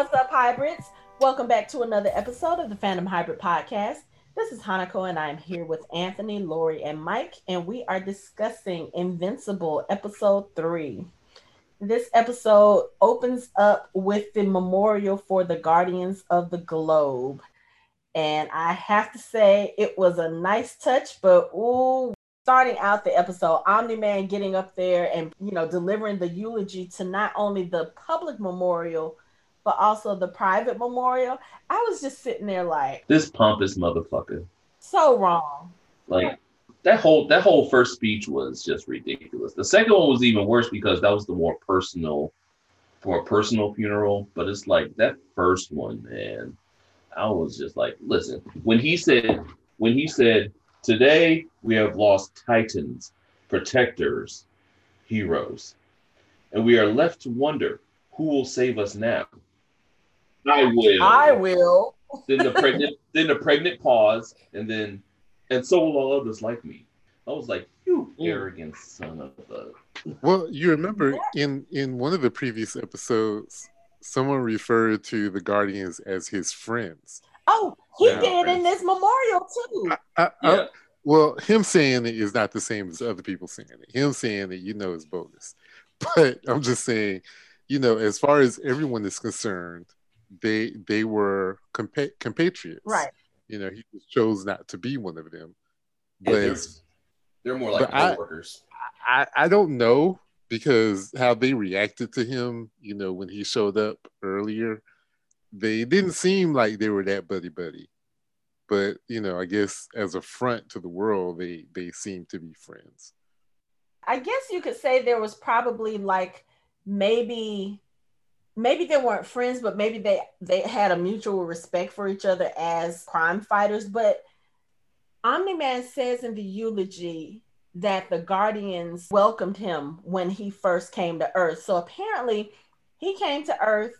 What's up, hybrids? Welcome back to another episode of the Phantom Hybrid Podcast. This is Hanako, and I'm here with Anthony, Lori, and Mike, and we are discussing Invincible Episode 3. This episode opens up with the memorial for the Guardians of the Globe. And I have to say, it was a nice touch, but ooh, starting out the episode, Omni Man getting up there and you know delivering the eulogy to not only the public memorial but also the private memorial. I was just sitting there like this pompous motherfucker. So wrong. Like that whole that whole first speech was just ridiculous. The second one was even worse because that was the more personal for a personal funeral. But it's like that first one, man. I was just like, listen, when he said when he said, Today we have lost titans, protectors, heroes. And we are left to wonder who will save us now. I will. I will. then the pregnant, then the pregnant pause, and then, and so will all others like me. I was like, you mm. arrogant son of a. Well, you remember in in one of the previous episodes, someone referred to the Guardians as his friends. Oh, he now, did in this memorial too. I, I, yeah. I, well, him saying it is not the same as other people saying it. Him saying it, you know, is bogus. But I'm just saying, you know, as far as everyone is concerned, they they were compa- compatriots. Right. You know, he just chose not to be one of them. But they're more like co-workers. I, I, I don't know because how they reacted to him, you know, when he showed up earlier, they didn't seem like they were that buddy buddy. But you know, I guess as a front to the world, they they seem to be friends. I guess you could say there was probably like maybe maybe they weren't friends, but maybe they they had a mutual respect for each other as crime fighters. But Omni Man says in the eulogy that the Guardians welcomed him when he first came to Earth. So apparently, he came to Earth.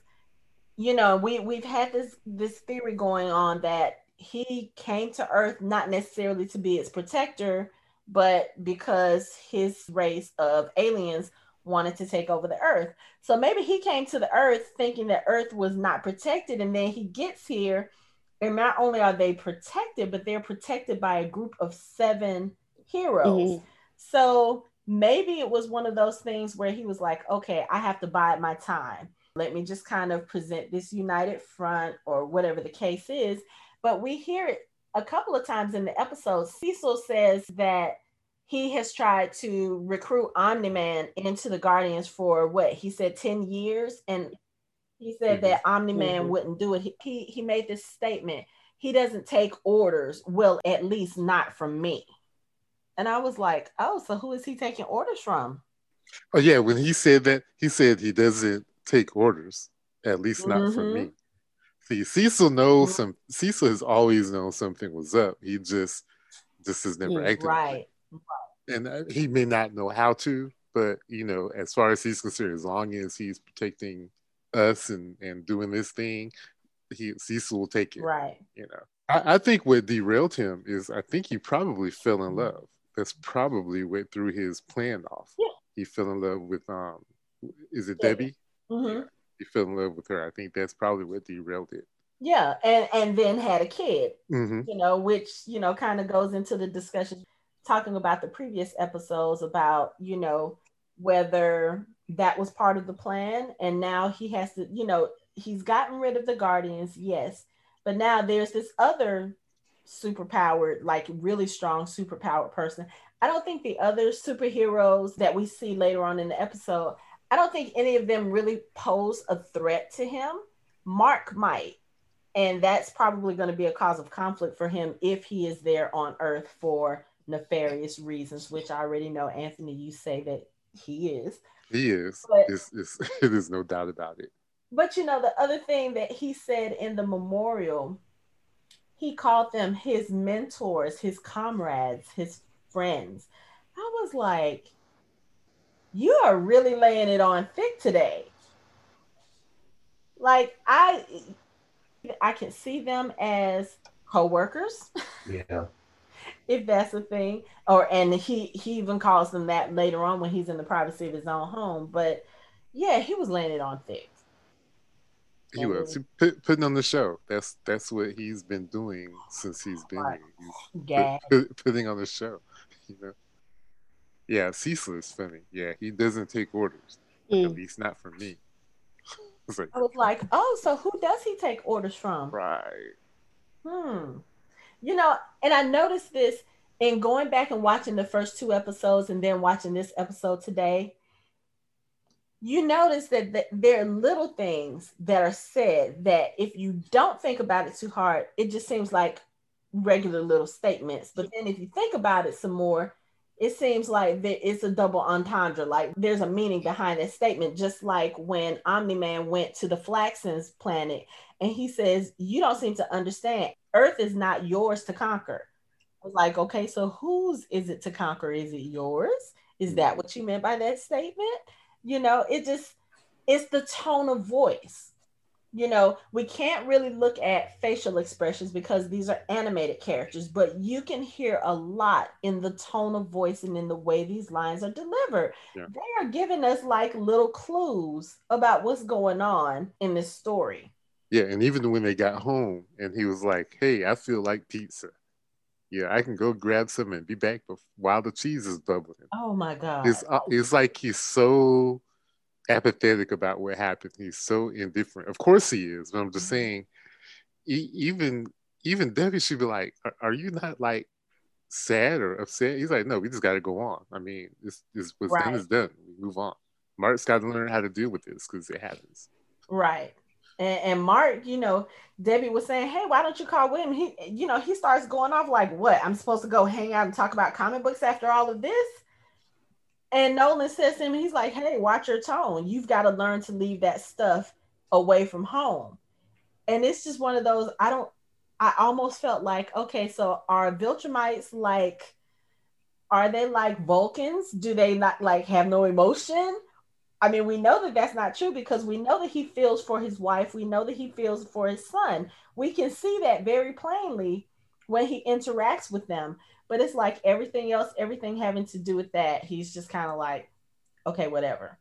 You know, we we've had this this theory going on that he came to Earth not necessarily to be its protector, but because his race of aliens wanted to take over the earth. So maybe he came to the earth thinking that earth was not protected. And then he gets here, and not only are they protected, but they're protected by a group of seven heroes. Mm-hmm. So maybe it was one of those things where he was like, okay, I have to bide my time. Let me just kind of present this united front or whatever the case is. But we hear it a couple of times in the episode. Cecil says that he has tried to recruit Omni Man into the Guardians for what he said 10 years. And he said mm-hmm. that Omni Man mm-hmm. wouldn't do it. He, he, he made this statement he doesn't take orders, well, at least not from me. And I was like, oh, so who is he taking orders from? Oh, yeah. When he said that, he said he doesn't take orders, at least not mm-hmm. from me. See, Cecil knows mm-hmm. some, Cecil has always known something was up. He just, just has never acted. Right and uh, he may not know how to, but you know, as far as he's concerned, as long as he's protecting us and and doing this thing, he Cecil will take it. Right. You know, I, I think what derailed him is I think he probably fell in love. That's probably what threw his plan off. Yeah. He fell in love with um, is it Debbie? Mm-hmm. Yeah. He fell in love with her. I think that's probably what derailed it. Yeah, and and then had a kid. Mm-hmm. You know, which you know kind of goes into the discussion talking about the previous episodes about, you know, whether that was part of the plan. And now he has to, you know, he's gotten rid of the Guardians, yes. But now there's this other superpowered, like really strong superpowered person. I don't think the other superheroes that we see later on in the episode, I don't think any of them really pose a threat to him. Mark might. And that's probably going to be a cause of conflict for him if he is there on Earth for nefarious reasons, which I already know, Anthony, you say that he is. He is. But, it's, it's, there's no doubt about it. But you know, the other thing that he said in the memorial, he called them his mentors, his comrades, his friends. I was like, you are really laying it on thick today. Like I I can see them as co-workers. Yeah if that's a thing. Or and he he even calls them that later on when he's in the privacy of his own home. But yeah, he was laying it on thick. He was he put, putting on the show. That's that's what he's been doing since he's been Right. here. He's put, put- putting on the show. You know. Yeah, Cecil is funny. Yeah, he doesn't take orders. At Mm. least not from me. It's like, I was like, oh, so who does he take orders from? right. Hmm. You know, and I noticed this in going back and watching the first two episodes and then watching this episode today. You notice that th- there are little things that are said that if you don't think about it too hard, it just seems like regular little statements. But then if you think about it some more, it seems like it's a double entendre. Like there's a meaning behind that statement, just like when Omni Man went to the Flaxans planet and he says, You don't seem to understand. Earth is not yours to conquer. I was like, Okay, so whose is it to conquer? Is it yours? Is that what you meant by that statement? You know, it just, it's the tone of voice. You know, we can't really look at facial expressions because these are animated characters, but you can hear a lot in the tone of voice and in the way these lines are delivered. Yeah. They are giving us like little clues about what's going on in this story. Yeah, and even when they got home and he was like, Hey, I feel like pizza. Yeah, I can go grab some and be back while the cheese is bubbling. Oh my God. It's uh, it's like he's so apathetic about what happened. He's so indifferent. Of course he is, but I'm just Mhm. saying, even even Debbie should be like, are, are you not like sad or upset? He's like, no, we just got to go on. I mean, this this what's done is done. We move on. Mark's got to learn how to deal with this because it happens. Right. And, and Mark, you know, Debbie was saying, Hey, why don't you call William? He, you know, he starts going off like, What? I'm supposed to go hang out and talk about comic books after all of this? And Nolan says to him, He's like, Hey, watch your tone. You've got to learn to leave that stuff away from home. And it's just one of those, I don't, I almost felt like, okay, so are Viltrumites like, are they like Vulcans? Do they not like have no emotion? I mean, we know that that's not true because we know that he feels for his wife. We know that he feels for his son. We can see that very plainly when he interacts with them. But it's like everything else, everything having to do with that, he's just kind of like, okay, whatever.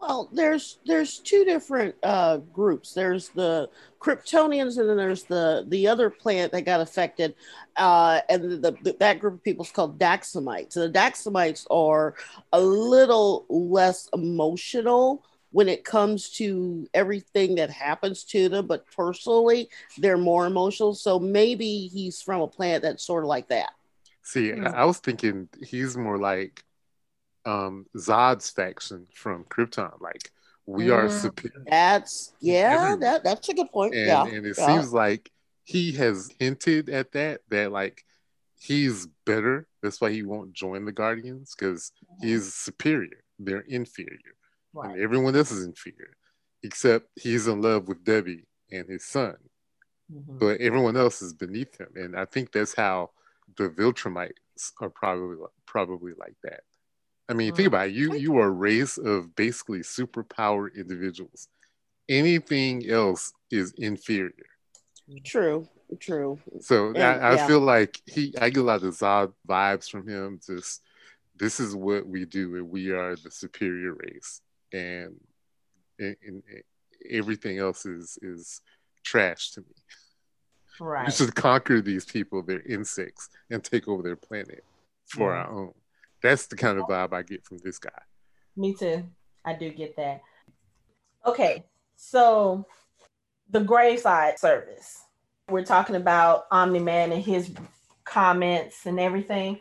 Well, there's there's two different uh, groups. There's the Kryptonians, and then there's the the other planet that got affected, uh, and the, the, that group of people is called Daxamites. So the Daxamites are a little less emotional when it comes to everything that happens to them, but personally, they're more emotional. So maybe he's from a planet that's sort of like that. See, Hmm. I, I was thinking he's more like um Zod's faction from Krypton. Like we are Mm. superior. That's yeah, that that's a good point. and, yeah, and it yeah. seems like he has hinted at that that like he's better that's why he won't join the guardians because he's superior they're inferior Right. and everyone else is inferior except he's in love with debbie and his son Mhm. but everyone else is beneath him and i think that's how the viltrumites are probably probably like that i mean think Mm. about it you you are a race of basically superpowered individuals anything else is inferior True, true. so And- I, I yeah. feel like he I get a lot of Zod vibes from him. Just this is what we do and we are the superior race and, and, and everything else is is trash to me. We Right. should conquer these people, they're insects, and take over their planet for Yeah. our own. That's the kind of vibe I get from this guy. Me too. I do get that. Okay, so the graveside service. We're talking about Omni Man and his comments and everything.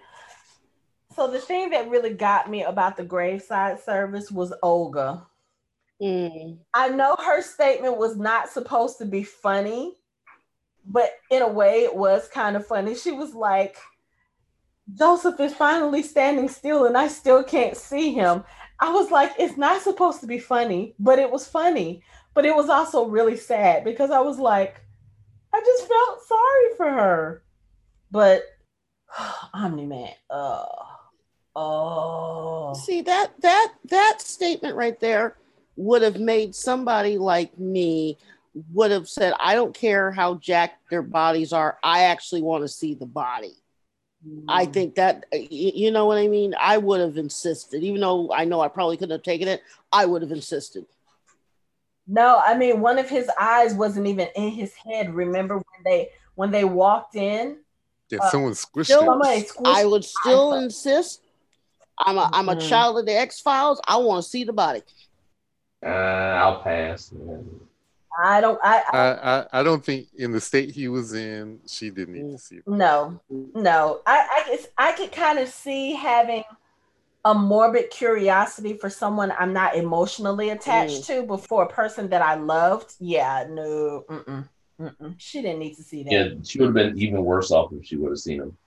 So the thing that really got me about the graveside service was Olga. Mm. I know her statement was not supposed to be funny, but in a way it was kind of funny. She was like, Joseph is finally standing still and I still can't see him. I was like, it's not supposed to be funny, but it was funny. But it was also really sad because I was like, I just felt sorry for her. But Omni Man, oh, oh, See that that that statement right there would have made somebody like me would have said, "I don't care how jacked their bodies are. I actually want to see the body." I Mm. think that you know what I mean. I would have insisted, even though I know I probably couldn't have taken it. I would have insisted. No, I mean one of his eyes wasn't even in his head. Remember when they when they walked in? Yeah, Uh, someone squished still- it. Squished I would still I- insist. I'm a I'm a Mhm. child of the X Files. I want to see the body. Uh, I'll pass. man. I don't. I, I I, I I don't think in the state he was in, she didn't need to see it. no, no. I I guess I could kind of see having a morbid curiosity for someone I'm not emotionally attached mm. to, but for a person that I loved, yeah, no, mm-mm, mm-mm. she didn't need to see that. Yeah, she would have been even worse off if she would have seen him.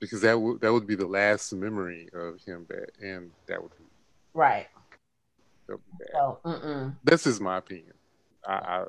because that would that would be the last memory of him that and that would be, Right. that would be bad. So, mm-mm. That's just my opinion. I, I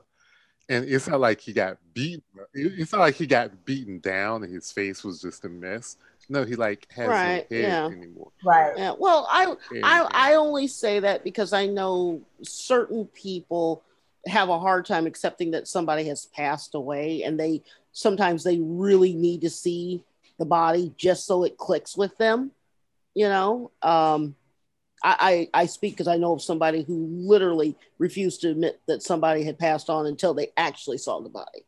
and it's not like he got beaten. It's not like he got beaten down and his face was just a mess. No, he like has Right, no head yeah. anymore. right. Yeah. Well, I And- I I only say that because I know certain people have a hard time accepting that somebody has passed away, and they sometimes they really need to see the body just so it clicks with them. You know, um, I, I I speak because I know of somebody who literally refused to admit that somebody had passed on until they actually saw the body.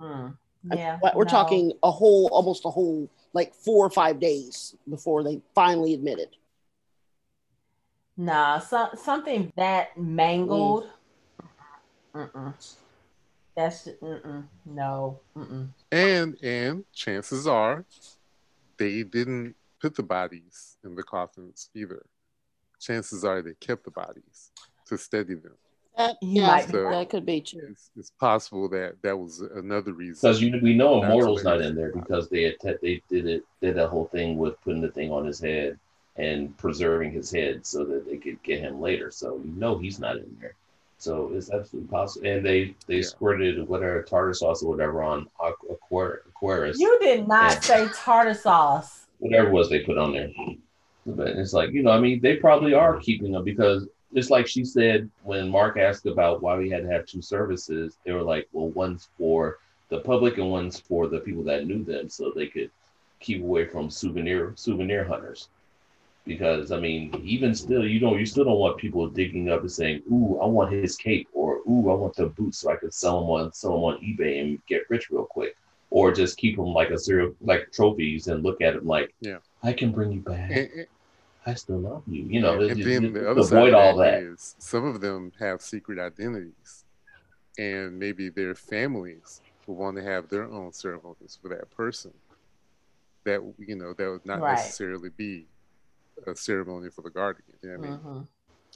Mm. Yeah. But we're no. talking a whole, almost a whole, like four or five days before they finally admitted. Nah, some, something that mangled. Mm-mm. That's mm-mm. no. Mm-mm. and and chances are they didn't put the bodies in the coffins either. Chances are they kept the bodies to steady them. That, yeah, might be right. that could be true. It's, it's possible that that was another reason. Because you, we know Immortal's not hilarious. in there because they had they did it did that whole thing with putting the thing on his head and preserving his head so that they could get him later. So you know he's not in there. So it's absolutely possible. And they they Yeah. squirted whatever tartar sauce or whatever on Aqu- Aquarus, You did not Yeah. say tartar sauce. whatever it was they put on there. But it's like you know, I mean, they probably are keeping them because just like she said when Mark asked about why we had to have two services, they were like, well, one's for the public and one's for the people that knew them, so they could keep away from souvenir souvenir hunters. Because I mean, even still, you know, you still don't want people digging up and saying, "Ooh, I want his cape," or "Ooh, I want the boots so I could sell them on sell them on eBay and get rich real quick," or just keep them like a serial like trophies and look at them like, Yeah. I can bring you back. And, and- I still love you." You know, and it- then it- the other side avoid of all that that. is some of them have secret identities, and maybe their families will want to have their own ceremonies for that person. That you know, that would not Right. necessarily be a ceremony for the guardian. You know what I mean? Mhm.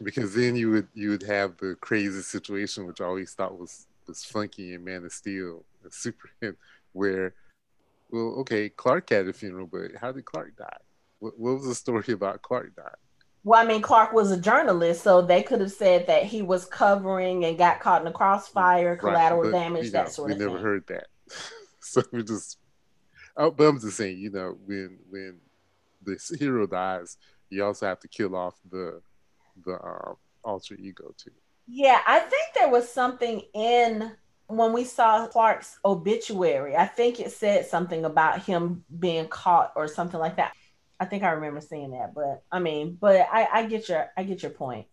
because then you would you would have the crazy situation which I always thought was was funky in Man of Steel and Superman, where well, okay, Clark had a funeral, but how did Clark die? What, what was the story about Clark dying? Well, I mean, Clark was a journalist, so they could have said that he was covering and got caught in a crossfire, collateral but, damage, that know, sort of thing. we never heard that, so we just. Oh, but I'm just saying, you know, when when the hero dies, you also have to kill off the the um, alter ego too. Yeah, I think there was something in when we saw Clark's obituary. I think it said something about him being caught or something like that. I think I remember seeing that, but I mean, but I, I get your I get your point.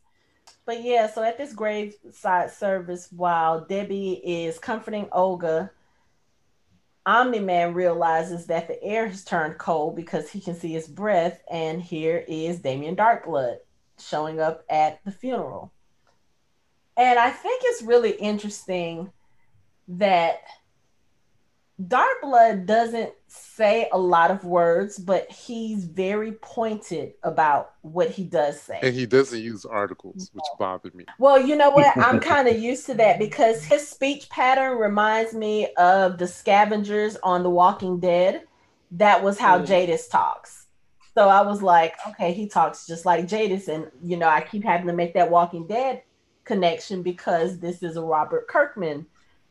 But yeah, so at this graveside service, while Debbie is comforting Olga, Omni Man realizes that the air has turned cold because he can see his breath, and here is Damien Darkblood showing up at the funeral. And I think it's really interesting that Darkblood doesn't say a lot of words, but he's very pointed about what he does say. And he doesn't use articles, which bothered me. Well, you know what? I'm kind of used to that because his speech pattern reminds me of the scavengers on The Walking Dead. That was how Mm. Jadis talks. So I was like, okay, he talks just like Jadis. And, you know, I keep having to make that Walking Dead connection because this is a Robert Kirkman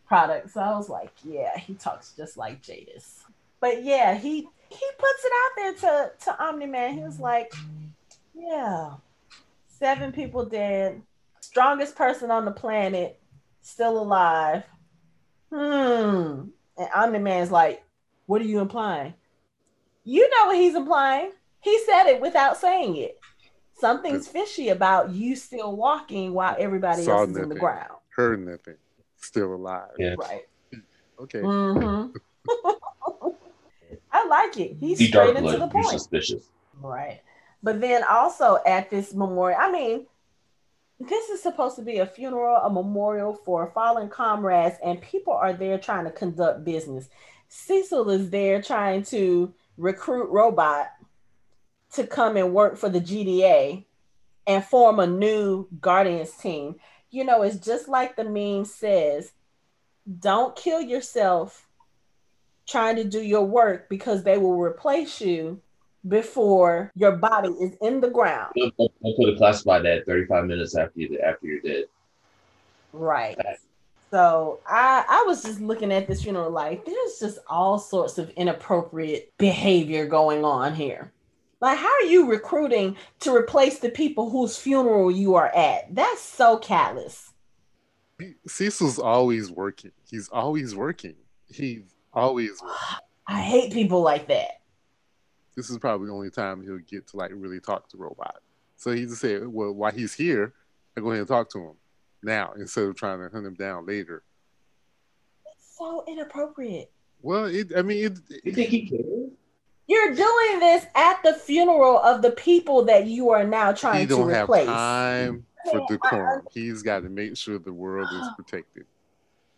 product. So I was like, yeah, he talks just like Jadis. But yeah, he he puts it out there to to Omni Man. He was like, yeah, seven people dead, strongest person on the planet, still alive. Hmm. And Omni Man's like, what are you implying? You know what he's implying. He said it without saying it. Something's fishy about you still walking while everybody Saw else is in the ground. Heard nothing. Still alive. Yeah. Right. Okay. hmm I like it. He's Be straight dark into the blood. You're point. suspicious. Right. But then also at this memorial, I mean, this is supposed to be a funeral, a memorial for fallen comrades, and people are there trying to conduct business. Cecil is there trying to recruit Robot to come and work for the GDA and form a new Guardians team. You know, it's just like the meme says don't kill yourself trying to do your work because they will replace you before your body is in the ground. They could have classified that 35 minutes after you after you're dead. Right. So I I was just looking at this funeral like there's just all sorts of inappropriate behavior going on here. Like how are you recruiting to replace the people whose funeral you are at? That's so callous. Cecil's always working. He's always working. He's always working. I hate people like that. This is probably the only time he'll get to like really talk to Robot. So he just said, Well, while he's here, I go ahead and talk to him now instead of trying to hunt him down later. It's so inappropriate. Well, it I mean it, You think he cares? You're doing this at the funeral of the people that you are now trying to don't have replace. time for I- decorum. Uh-uh. He's got to make sure the world is protected.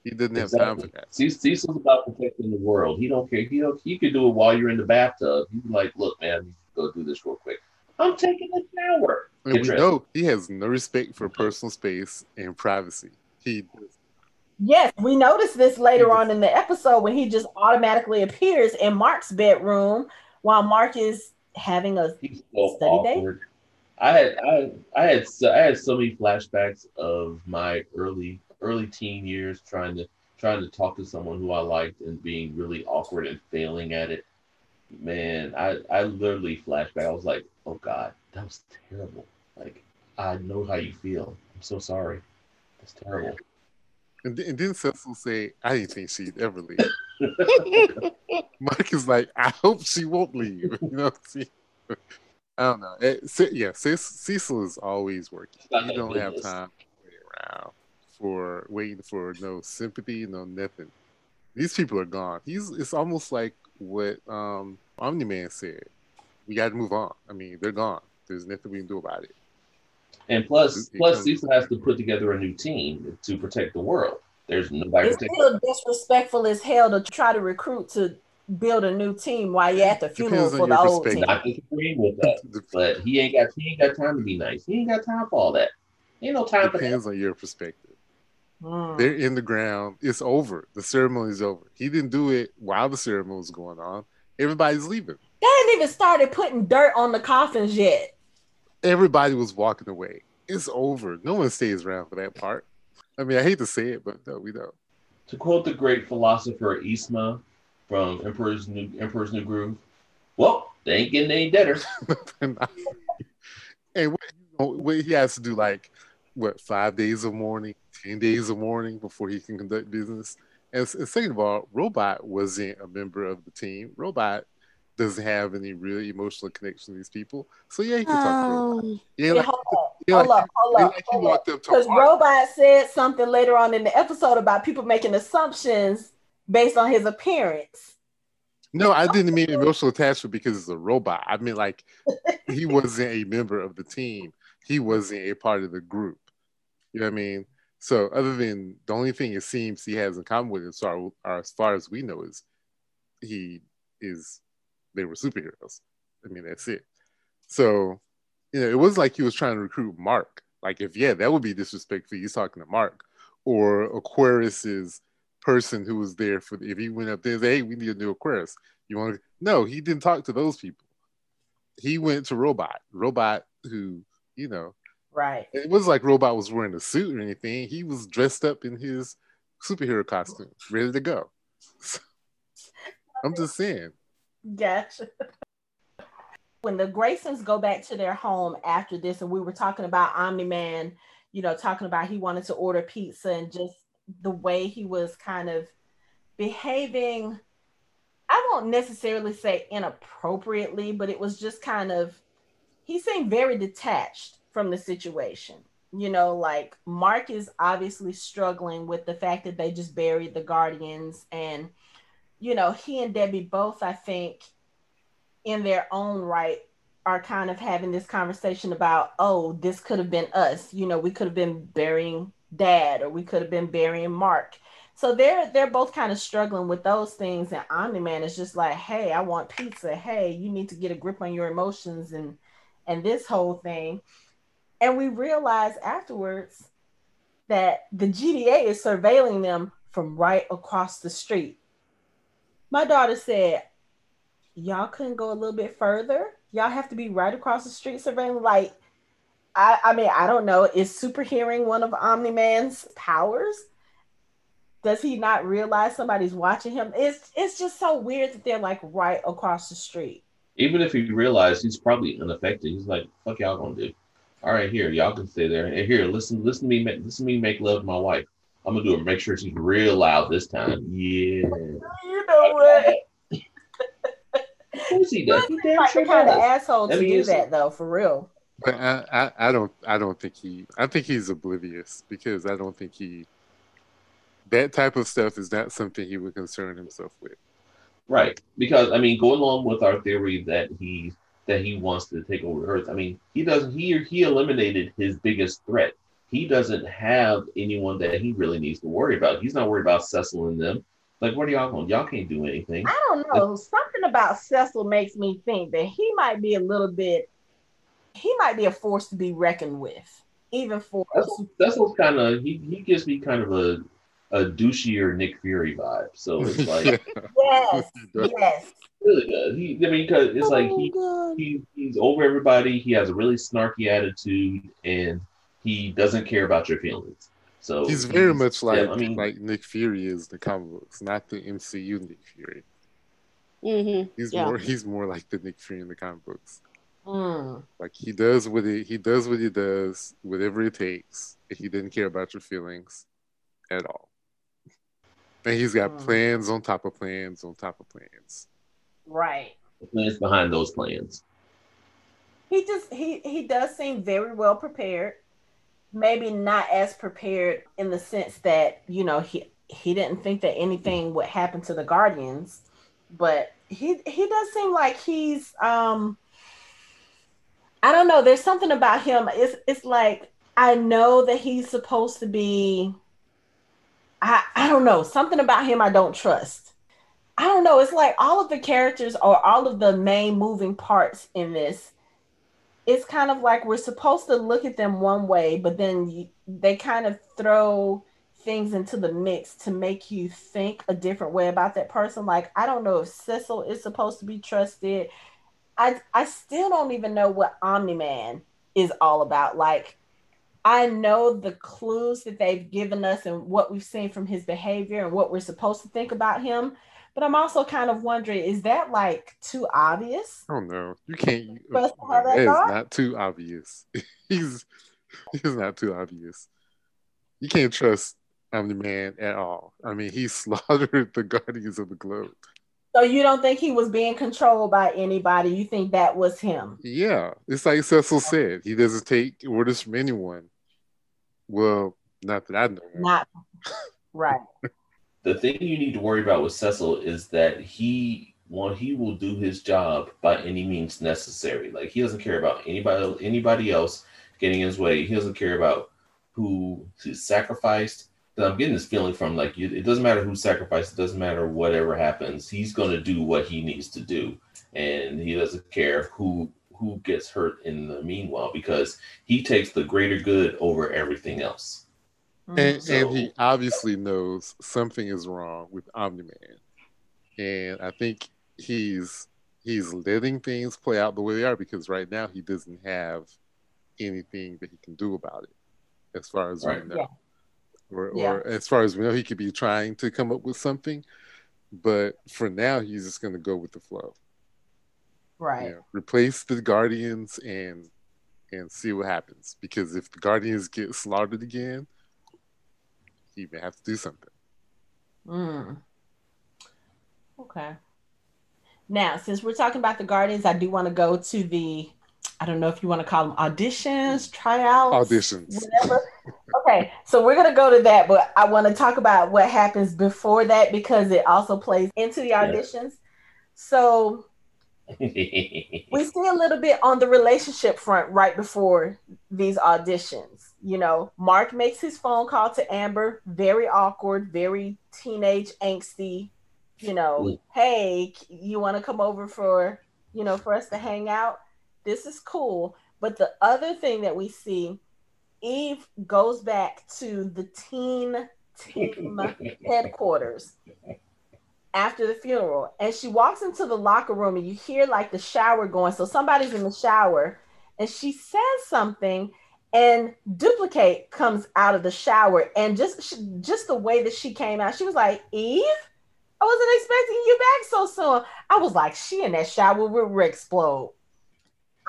He didn't have time for that. Ce- Cecil's about protecting the world. He don't care. He don't. He could do it while you're in the bathtub. He's like, look, man, go do this real quick. I'm taking a shower. And we know he has no respect for personal space and privacy. He Yes, we noticed this later on in the episode when he just automatically appears in Mark's bedroom while Mark is having a He's so Study day? I had I I had so, I had so many flashbacks of my early early teen years trying to trying to talk to someone who I liked and being really awkward and failing at it. Man, I I literally flashback. I was like, oh god, that was terrible. Like I know how you feel. I'm so sorry. That's terrible. and, then- and then Cecil say, "I didn't think she'd ever leave." Mike is like, "I hope she won't leave." You know, see, I don't know. Ce- yeah, Ce- Cecil is always working. You don't have time to wait around for waiting for no sympathy, no nothing. These people are gone. He's. It's almost like what um Omni Man said. We got to move on. I mean, they're gone. There's nothing we can do about it. And plus, It- it plus Cecil has to put together a new team to protect the world. There's nobody it's protecting. still disrespectful as hell to try to recruit to build a new team while you're at the funeral for the old team. perspective. Not disagreeing with that. But he ain't got he ain't got time to be nice. He ain't got time for all that. Ain't no time for that. Depends on your perspective. Mm. They're in the ground. It's over. The ceremony's over. He didn't do it while the ceremony was going on. Everybody's leaving. They ain't even started putting dirt on the coffins yet. Everybody was walking away. It's over. No one stays around for that part. I mean, I hate to say it, but no, we don't. To quote the great philosopher Yzma from Emperor's New Emperor's New Groove, well, they ain't getting any deader. and what, what he has to do, like, what, five days of mourning, 10 days of mourning before he can conduct business? And, and second of all, Robot wasn't a member of the team. Robot doesn't have any real emotional connection to these people. So, yeah, he can talk to Robot. Um, Yeah, like, hold up, yeah, hold up, hold up, hold up. walked up to Because Robot said something later on in the episode about people making assumptions based on his appearance. No, I didn't mean emotional attachment because it's a robot. I mean like he wasn't a member of the team. He wasn't a part of the group. You know what I mean? So other than the only thing it seems he has in common with so or as far as we know, is he is they were superheroes. I mean that's it. So you know, it was like he was trying to recruit Mark. Like if yeah, that would be disrespectful. He's talking to Mark or Aquarus's person who was there for if he went up there and said, hey we need a new aquarus you want to no he didn't talk to those people he went to robot robot who you know Right. it was like robot was wearing a suit or anything he was dressed up in his superhero costume ready to go i'm just saying Gotcha. When the Graysons go back to their home after this, and we were talking about Omni Man, you know, talking about he wanted to order pizza and just the way he was kind of behaving. I won't necessarily say inappropriately, but it was just kind of he seemed very detached from the situation. You know, like Mark is obviously struggling with the fact that they just buried the Guardians. And, you know, he and Debbie both, I think, in their own right, are kind of having this conversation about, oh, this could have been us. You know, we could have been burying dad or we could have been burying Mark. So they're they're both kind of struggling with those things. And Omni Man is just like, hey, I want pizza. Hey, you need to get a grip on your emotions and and this whole thing. And we realize afterwards that the GDA is surveilling them from right across the street. My daughter said, Y'all couldn't go a little bit further. Y'all have to be right across the street surveilling. Like, I, I mean, I don't know. Is super hearing one of Omni Man's powers? Does he not realize somebody's watching him? It's it's just so weird that they're like right across the street even if he realized he's probably unaffected, he's like, "Fuck y'all gonna do? All right, here y'all can stay there. And here, listen, listen to me, make, listen to me make love to my wife. I'm gonna do it. Make sure she's real loud this time. Yeah. You know what? Of course he does. He damn like sure the kind of does. asshole to I mean, do that though, for real. But I, I, I don't I don't think he I think he's oblivious because I don't think he that type of stuff is not something he would concern himself with. Right, because I mean, going along with our theory that he that he wants to take over Earth. I mean, he doesn't. He he eliminated his biggest threat. He doesn't have anyone that he really needs to worry about. He's not worried about Cecil and them. Like, what are y'all going? Y'all can't do anything. I don't know. Something about Cecil makes me think that he might be a little bit. He might be a force to be reckoned with, even for. Cecil, Cecil's kind of he, he gives me kind of a a douchier Nick Fury vibe. So it's like Yes, yes. really good. He I mean, because it's oh like he Oh, God. he he's over everybody. He has a really snarky attitude, and he doesn't care about your feelings. So He's very much like yeah, I mean, like Nick Fury is the comic books, not the MCU Nick Fury. Mhm. He's Yeah. more he's more like the Nick Fury in the comic books. Mm. Like he does what he he does what he does, whatever it takes. He didn't care about your feelings at all. And he's got Hmm. plans on top of plans on top of plans. Right. the plans behind those plans. He just he he does seem very well prepared. Maybe not as prepared in the sense that you know he he didn't think that anything would happen to the Guardians, but he he does seem like he's um I don't know. There's something about him. It's it's like I know that he's supposed to be. I I don't know something about him I don't trust. I don't know. It's like all of the characters or all of the main moving parts in this. It's kind of like we're supposed to look at them one way, but then you, they kind of throw things into the mix to make you think a different way about that person. Like I don't know if Cecil is supposed to be trusted. I I still don't even know what Omni Man is all about. Like I know the clues that they've given us and what we've seen from his behavior and what we're supposed to think about him. But I'm also kind of wondering, is that like too obvious? Oh don't. You can't. For us to have that that is not too obvious. he's he's not too obvious. You can't trust Omni Man at all. I mean, he slaughtered the Guardians of the Globe. So you don't think he was being controlled by anybody? You think that was him? Yeah, it's like Cecil said. He doesn't take orders from anyone. Well, not that I know. of. Not right. The thing you need to worry about with Cecil is that he well, he will do his job by any means necessary. Like he doesn't care about anybody anybody else getting in his way. He doesn't care about who who's sacrificed. But I'm getting this feeling from like you, it doesn't matter who sacrificed. It doesn't matter whatever happens. He's going to do what he needs to do, and he doesn't care who who gets hurt in the meanwhile because he takes the greater good over everything else. Mm-hmm. And, So- and he obviously knows something is wrong with Omni Man, and I think he's he's letting things play out the way they are because right now he doesn't have anything that he can do about it, as far as Right. we know. Yeah. Or, Yeah. or as far as we know, he could be trying to come up with something, but for now he's just going to go with the flow. right. You know, replace the Guardians and and see what happens. Because if the Guardians get slaughtered again, he may have to do something. Mm. Okay. Now, since we're talking about the Guardians, I do want to go to the I don't know if you want to call them auditions, tryouts, Auditions. whatever. okay, so we're gonna go to that, but I want to talk about what happens before that because it also plays into the Yeah. auditions. So we see a little bit on the relationship front right before these auditions. You know, Mark makes his phone call to Amber, very awkward, very teenage angsty. You know, Mm. hey, you want to come over for, you know, for us to hang out? This is cool. But the other thing that we see, Eve goes back to the teen team headquarters after the funeral. And she walks into the locker room and you hear like the shower going. So somebody's in the shower and she says something and Dupli-Kate comes out of the shower. And just she, just the way that she came out she was like eve i wasn't expecting you back so soon. I was like she in that shower will explode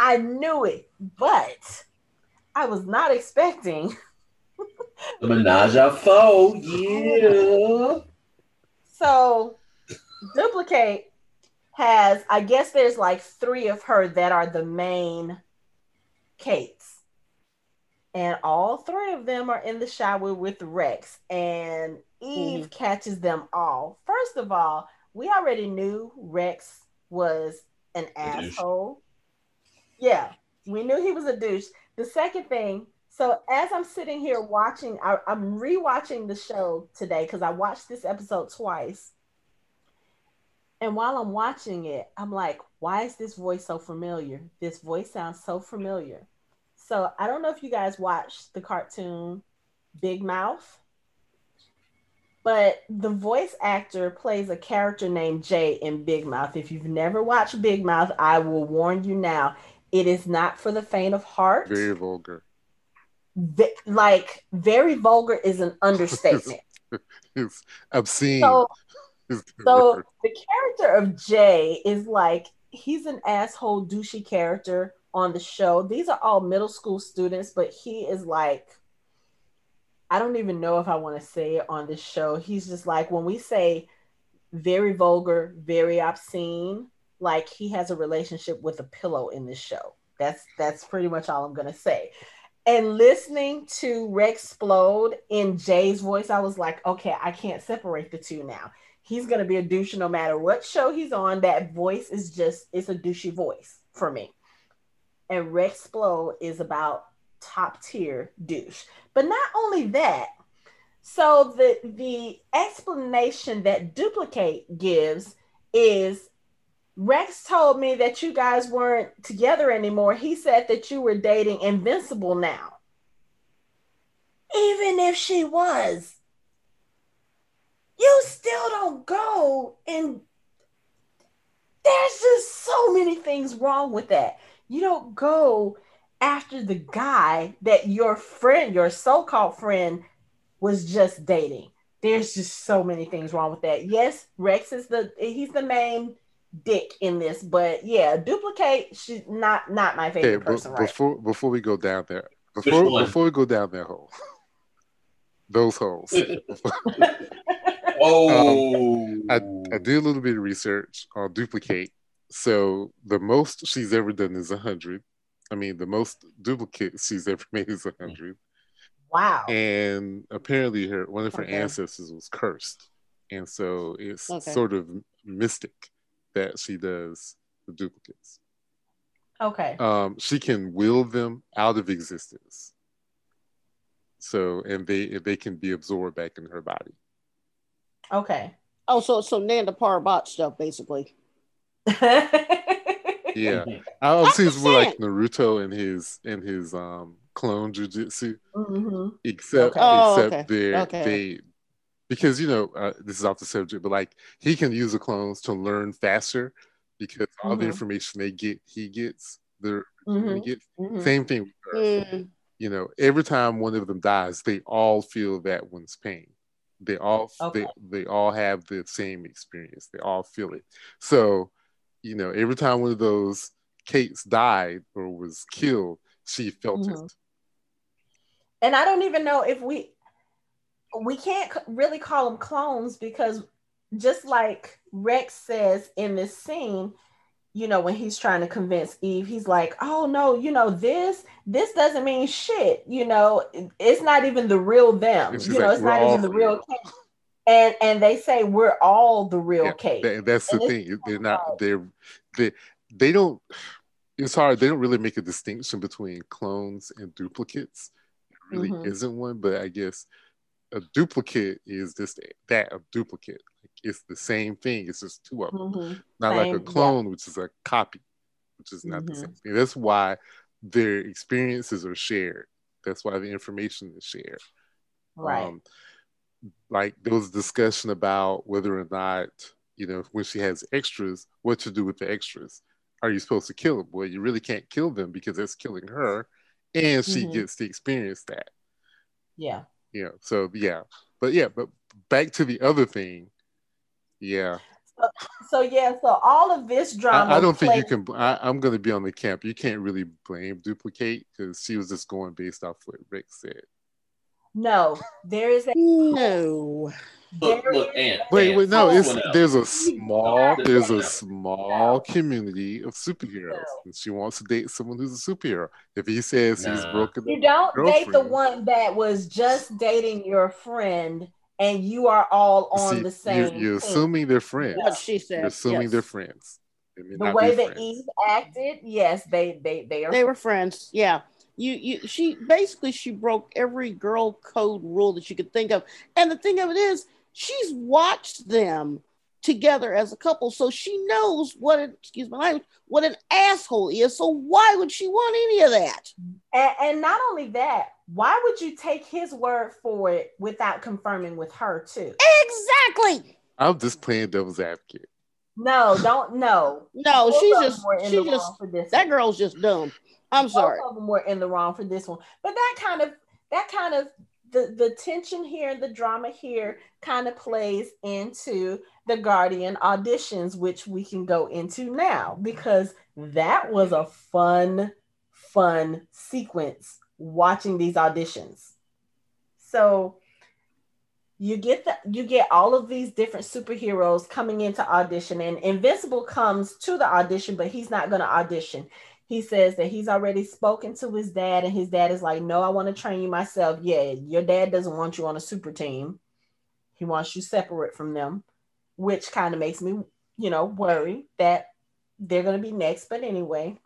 i knew it but i was not expecting the menage a four, yeah. So Dupli-Kate has, I guess there's like three of her that are the main Kates. And all three of them are in the shower with Rex. And Eve mm-hmm. catches them all. First of all, we already knew Rex was an A douche. asshole. Yeah, we knew he was a douche. The second thing, so as I'm sitting here watching, I, I'm rewatching the show today because I watched this episode twice. And while I'm watching it, I'm like, why is this voice so familiar? This voice sounds so familiar. So I don't know if you guys watched the cartoon Big Mouth, but the voice actor plays a character named Jay in Big Mouth. If you've never watched Big Mouth, I will warn you now, it is not for the faint of heart. Very vulgar. Ve- like very vulgar is an understatement. It's obscene. so the so the character of Jay is like he's an asshole douchey character on the show. These are all middle school students, but he is like I don't even know if I want to say it on this show. He's just like when we say very vulgar, very obscene, like he has a relationship with a pillow in this show. That's that's pretty much all I'm gonna say. And listening to Rex Splode in Jay's voice, I was like, okay, I can't separate the two now. He's gonna be a douche no matter what show he's on. That voice is just it's a douchey voice for me. And Rex Splode is about top tier douche. But not only that, so the the explanation that Dupli-Kate gives is Rex told me that you guys weren't together anymore. He said that you were dating Invincible now. Even if she was, you still don't go and there's just so many things wrong with that. You don't go after the guy that your friend, your so-called friend, was just dating. There's just so many things wrong with that. Yes, Rex is the he's the main dick in this, but yeah, Dupli-Kate she's not not my favorite Okay, be- person, right? before before we go down there, before before we go down that hole, those holes. oh, I I oh. did a little bit of research on Dupli-Kate. So the most she's ever done is hundred. I mean, the most duplicate she's ever made is hundred. wow. And apparently, her one of her Okay. ancestors was cursed, and so it's Okay. sort of mystic that she does the duplicates. Okay. um, she can will them out of existence. So, and they they can be absorbed back in her body. Okay. Oh, so so Nanda Parbat stuff basically. Yeah, I would say it's more like Naruto and his and his um clone jujitsu, hmm except Okay. Oh, except okay. they're Okay. they because you know uh, this is off the subject, but like he can use the clones to learn faster because all the Mhm. information they get, he gets. The hmm he gets hmm same thing. With her. Mm, you know, every time one of them dies, they all feel that one's pain. They all Okay. they they all have the same experience. They all feel it. So, you know, every time one of those Kates died or was killed, she felt it. And I don't even know if we we can't really call them clones because just like Rex says in this scene, you know, when he's trying to convince Eve, he's like, "Oh no, you know this this doesn't mean shit. You know, it's not even the real them. You know, like, it's not even the real." Case. And and they say we're all the real yeah, case. That, that's the thing. They're not. They're they they don't. It's hard. They don't really make a distinction between clones and duplicates. It really mm-hmm. isn't one, but I guess a duplicate is just that a duplicate it's the same thing. It's just two of them, mm-hmm. not same, like a clone, yeah. which is a copy, which is not mm-hmm. the same thing. That's why their experiences are shared. That's why the information is shared. Right. Um, like there was a discussion about whether or not you know when she has extras, what to do with the extras. Are you supposed to kill them? Well, you really can't kill them because that's killing her, and she mm-hmm. gets to experience that. Yeah. Yeah. So yeah, but yeah, but back to the other thing yeah. So, so, yeah, so all of this drama. I, I don't think you can. I, am going to be on the camp. You can't really blame Dupli-Kate because she was just going based off what Rick said. No, there is a no. Look, look, Aunt, wait, Aunt, wait, no, it's there's a small, there's a small community of superheroes, and she wants to date someone who's a superhero. If he says nah. he's broken, you don't date the one that was just dating your friend and you are all on See, the same. You're, you're assuming they're friends. What she said. You're assuming yes. they're friends. The way that Eve acted, yes, they they they are. They were friends. Yeah. You you she basically she broke every girl code rule that you could think of, and the thing of it is, she's watched them together as a couple, so she knows what it, excuse my language, what an asshole is. So why would she want any of that? And, and not only that, why would you take his word for it without confirming with her too? Exactly. I'm just playing devil's advocate. No, don't no. No, Both she's just she just that girl's just dumb. I'm Both sorry. Of them were in the wrong for this one, but that kind of that kind of the the tension here, and the drama here, kind of plays into the Guardian auditions, which we can go into now because that was a fun, fun sequence watching these auditions. So you get the you get all of these different superheroes coming into audition and Invincible comes to the audition but he's not going to audition. He says that he's already spoken to his dad and his dad is like, "No, I want to train you myself." Yeah, your dad doesn't want you on a super team. He wants you separate from them, which kind of makes me, you know, worry that they're going to be next, but anyway,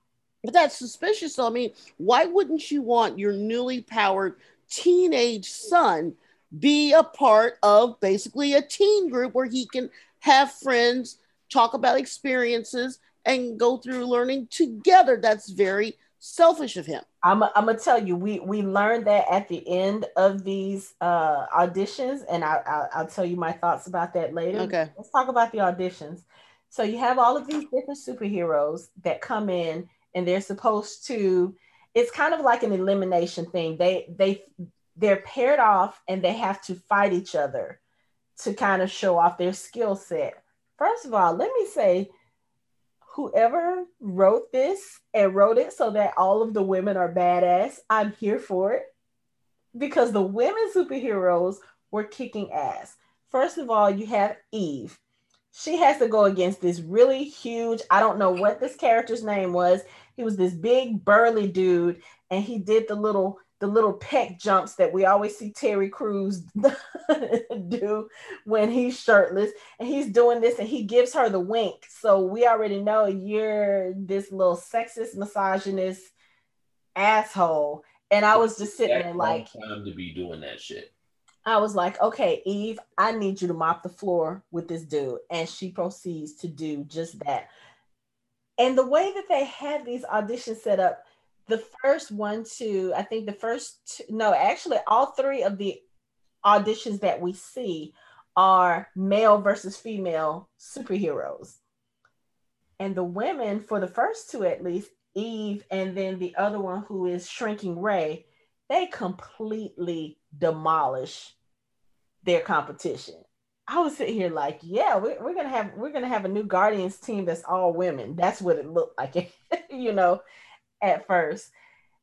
but that's suspicious. So, I mean, why wouldn't you want your newly powered teenage son be a part of basically a teen group where he can have friends, talk about experiences, and go through learning together? That's very selfish of him. I'm, I'm gonna tell you, we we learned that at the end of these uh, auditions, and I, I I'll tell you my thoughts about that later. Okay, let's talk about the auditions. So you have all of these different superheroes that come in and they're supposed to it's kind of like an elimination thing they they they're paired off and they have to fight each other to kind of show off their skill set first of all let me say whoever wrote this and wrote it so that all of the women are badass i'm here for it. Because the women superheroes were kicking ass. First of all you have eve. She has to go against this really huge i don't know what this character's name was. He was this big burly dude, and he did the little the little peck jumps that we always see Terry Crews do when he's shirtless. And he's doing this and he gives her the wink. So we already know you're this little sexist, misogynist asshole. And I was just sitting there like time to be doing that shit. I was like, okay, Eve, I need you to mop the floor with this dude. And she proceeds to do just that. And the way that they had these auditions set up, the first one, two, I think the first, two, no, actually, all three of the auditions that we see are male versus female superheroes. And the women, for the first two at least, Eve and then the other one who is Shrinking Rae, they completely demolish their competition. I was sitting here like, yeah, we're, we're gonna have we're gonna have a new Guardians team that's all women. That's what it looked like, you know, at first.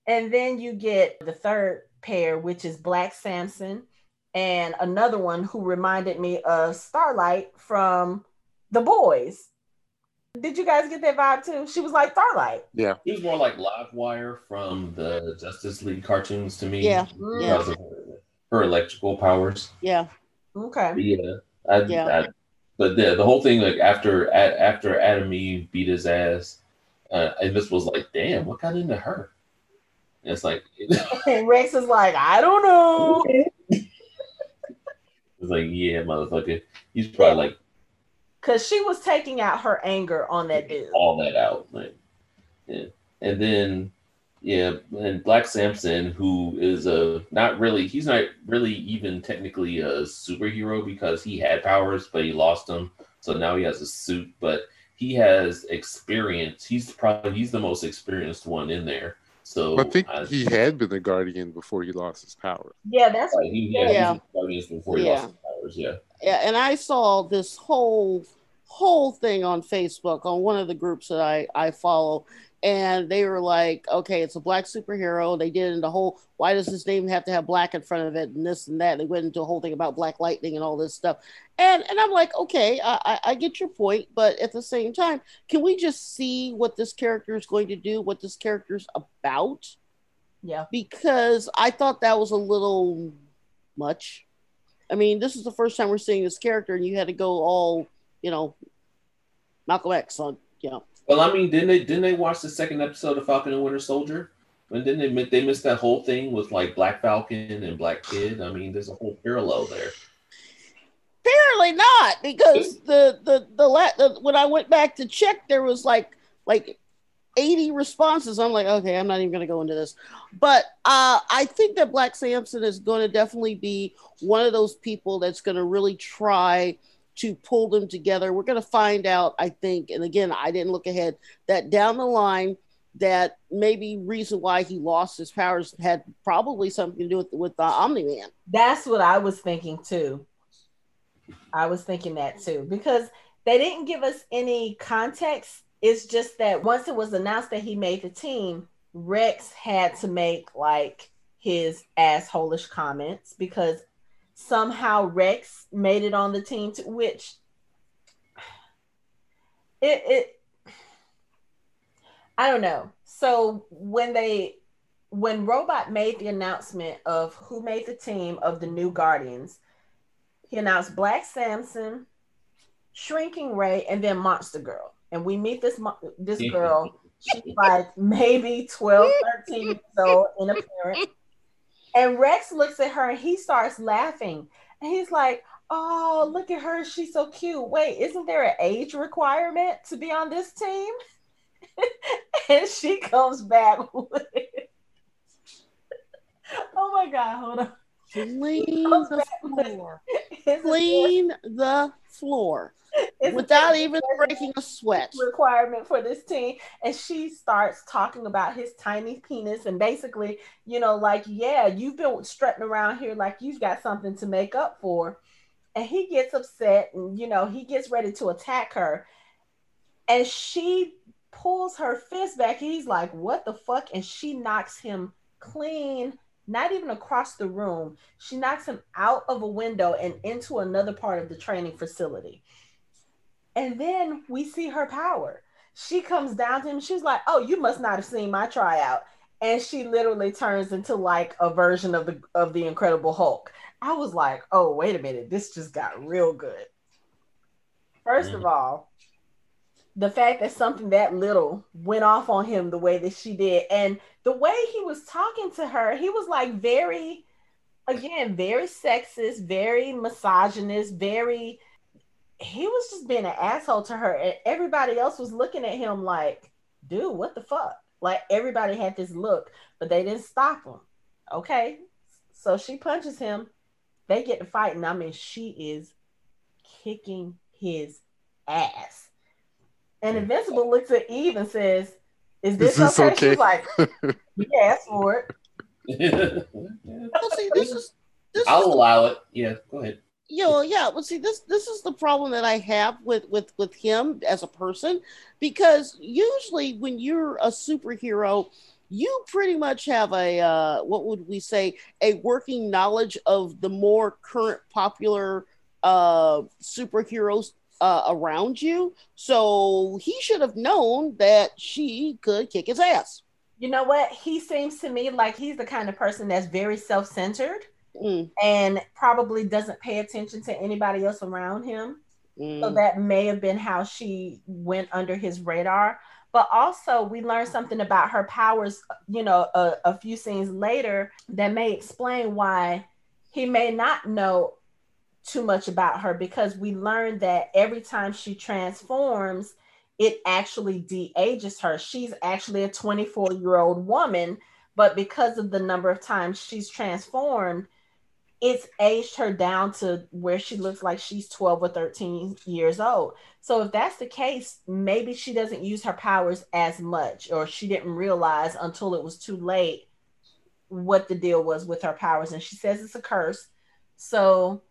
And then you get the third pair, which is Black Samson, and another one who reminded me of Starlight from The Boys. Did you guys get that vibe too? She was like Starlight. Yeah. He was more like Livewire from the Justice League cartoons to me. Yeah, Because of her, her electrical powers. Yeah. Okay. But yeah. I, Yeah. I, but the, the whole thing, like after a- after Atom Eve beat his ass, uh, and this was like, damn, what got into her? And it's like, And Rex is like, I don't know. It's like, yeah, motherfucker. He's probably like Cause she was taking out her anger on that dude. all that out. Like, yeah. And then, yeah, and Black Samson, who is a not really, he's not really even technically a superhero because he had powers, but he lost them. So now he has a suit, but he has experience. He's probably he's the most experienced one in there. So I think I- he had been the guardian before he lost his power. Yeah, that's Like, he, yeah, Yeah. he was Guardians before he Yeah. lost his powers. Yeah. yeah, and I saw this whole whole thing on Facebook on one of the groups that I I follow, and they were like, okay, it's a black superhero. They did in the whole why does his name have to have black in front of it and this and that. They went into a whole thing about Black Lightning and all this stuff, and and I'm like, okay, I I, I get your point, but at the same time, can we just see what this character is going to do, what this character's about? yeah. because I thought that was a little much. I mean, this is the first time we're seeing this character, and you had to go all, you know, Malcolm X on, you know. Well, I mean, didn't they didn't they watch the second episode of Falcon and Winter Soldier? And didn't they they missed that whole thing with like Black Falcon and Black Kid? I mean, there's a whole parallel there. Apparently not, because the the the, la- the when I went back to check, there was like like 80 responses. I'm like, okay, I'm not even going to go into this. But uh, I think that Black Samson is going to definitely be one of those people that's going to really try to pull them together. We're going to find out, I think, and again, I didn't look ahead, that down the line, that maybe reason why he lost his powers had probably something to do with with the Omni Man. That's what I was thinking too. I was thinking that too because they didn't give us any context. It's just that once it was announced that he made the team, Rex had to make like his assholish comments because somehow Rex made it on the team to which it it I don't know. So when they when Robot made the announcement of who made the team of the new Guardians, he announced Black Samson, Shrinking Rae, and then Monster Girl. And we meet this this girl. She's like maybe 12, 13 years old in appearance. And Rex looks at her and he starts laughing. And he's like, Oh, look at her. She's so cute. Wait, isn't there an age requirement to be on this team? and she comes back with Oh my god, hold on. Clean the floor. Clean the floor isn't without even breaking a sweat. requirement for this team. And she starts talking about his tiny penis and basically you know like yeah you've been strutting around here like you've got something to make up for. And he gets upset and you know he gets ready to attack her. And she pulls her fist back. And he's like what the fuck? And she knocks him clean not even across the room. She knocks him out of a window and into another part of the training facility and then we see her power. She comes down to him. She's like, "Oh, you must not have seen my tryout." And she literally turns into like a version of the of the Incredible Hulk. I was like, "Oh, wait a minute. This just got real good." First of mm. all, the fact that something that little went off on him the way that she did and the way he was talking to her, he was like very again, very sexist, very misogynist, very he was just being an asshole to her and everybody else was looking at him like dude what the fuck like everybody had this look but they didn't stop him okay so she punches him they get to fighting i mean she is kicking his ass and invincible looks at eve and says is this, this okay? okay? she's like you asked for it Well, see, this is this I'll is allow it. Yeah, go ahead. You know, yeah. Well, see, this this is the problem that I have with with with him as a person, because usually when you're a superhero, you pretty much have a uh, what would we say a working knowledge of the more current popular uh, superheroes uh, around you. So he should have known that she could kick his ass. You know what? He seems to me like he's the kind of person that's very self centered mm. and probably doesn't pay attention to anybody else around him. Mm. So that may have been how she went under his radar. But also, we learned something about her powers, you know, a, a few scenes later that may explain why he may not know too much about her because we learned that every time she transforms, it actually de-ages her. She's actually a 24 year old woman, but because of the number of times she's transformed, it's aged her down to where she looks like she's 12 or 13 years old. So if that's the case, maybe she doesn't use her powers as much, or she didn't realize until it was too late what the deal was with her powers. And she says it's a curse. So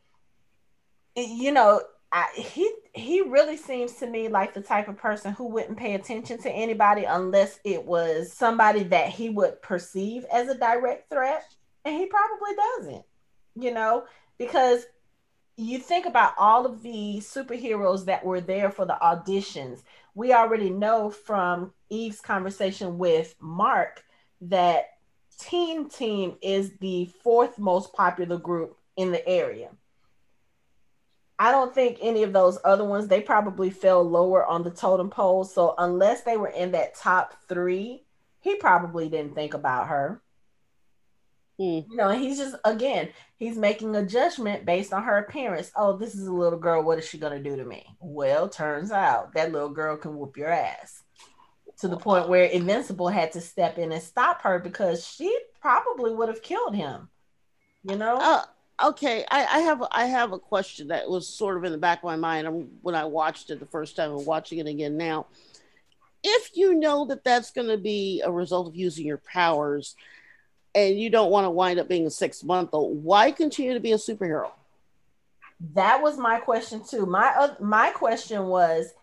you know, I, he he really seems to me like the type of person who wouldn't pay attention to anybody unless it was somebody that he would perceive as a direct threat, and he probably doesn't. You know, because you think about all of the superheroes that were there for the auditions. We already know from Eve's conversation with Mark that Teen Team is the fourth most popular group in the area. I don't think any of those other ones, they probably fell lower on the totem pole. So unless they were in that top three, he probably didn't think about her. Mm. You know, he's just again, he's making a judgment based on her appearance. Oh, this is a little girl. What is she gonna do to me? Well, turns out that little girl can whoop your ass. To the point where Invincible had to step in and stop her because she probably would have killed him. You know? Uh, okay, I, I, have I have a question that was sort of in the back of my mind when I watched it the first time and watching it again now. If you know that that's going to be a result of using your powers, and you don't want to wind up being a six month old, why continue to be a superhero? That was my question too. My uh, my question was,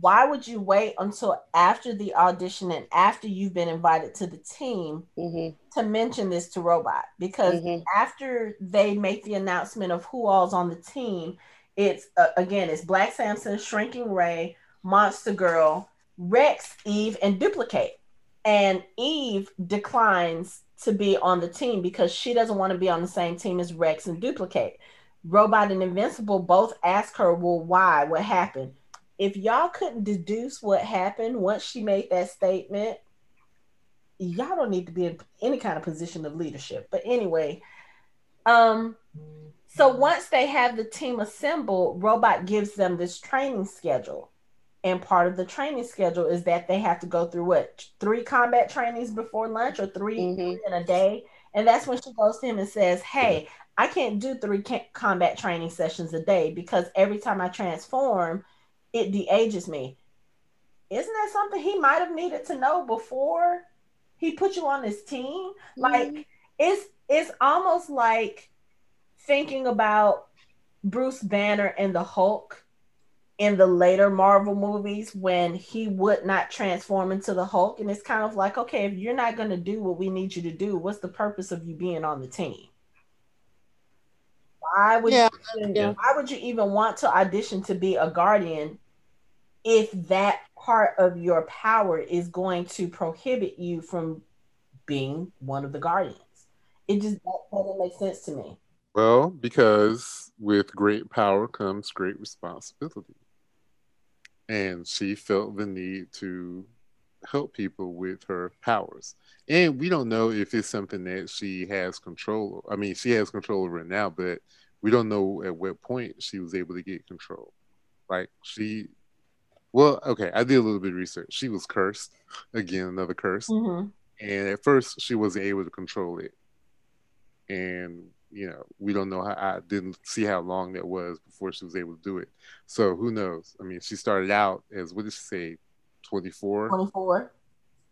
why would you wait until after the audition and after you've been invited to the team mm-hmm. to mention this to Robot? Because mm-hmm. after they make the announcement of who all's on the team, it's uh, again it's Black Samson, Shrinking Rae, Monster Girl, Rex, Eve, and Dupli-Kate. And Eve declines to be on the team because she doesn't want to be on the same team as Rex and Dupli-Kate. Robot and Invincible both ask her, "Well, why? What happened?" if y'all couldn't deduce what happened once she made that statement, y'all don't need to be in any kind of position of leadership. But anyway, um, so once they have the team assembled, Robot gives them this training schedule. And part of the training schedule is that they have to go through what three combat trainings before lunch or 3 mm-hmm. in a day. And that's when she goes to him and says, Hey, I can't do three combat training sessions a day because every time I transform, it de-ages me. Isn't that something he might have needed to know before he put you on his team? Mm-hmm. Like it's it's almost like thinking about Bruce Banner and the Hulk in the later Marvel movies when he would not transform into the Hulk. And it's kind of like, okay, if you're not going to do what we need you to do, what's the purpose of you being on the team? Why would yeah. you even, yeah. why would you even want to audition to be a guardian if that part of your power is going to prohibit you from being one of the guardians? It just that doesn't make sense to me. Well, because with great power comes great responsibility. And she felt the need to help people with her powers. And we don't know if it's something that she has control. I mean, she has control over it now, but we don't know at what point she was able to get control. Like she, well, okay, I did a little bit of research. She was cursed, again, another curse. Mm-hmm. And at first, she wasn't able to control it. And you know, we don't know how. I didn't see how long that was before she was able to do it. So who knows? I mean, she started out as what did she say, twenty four? Twenty four.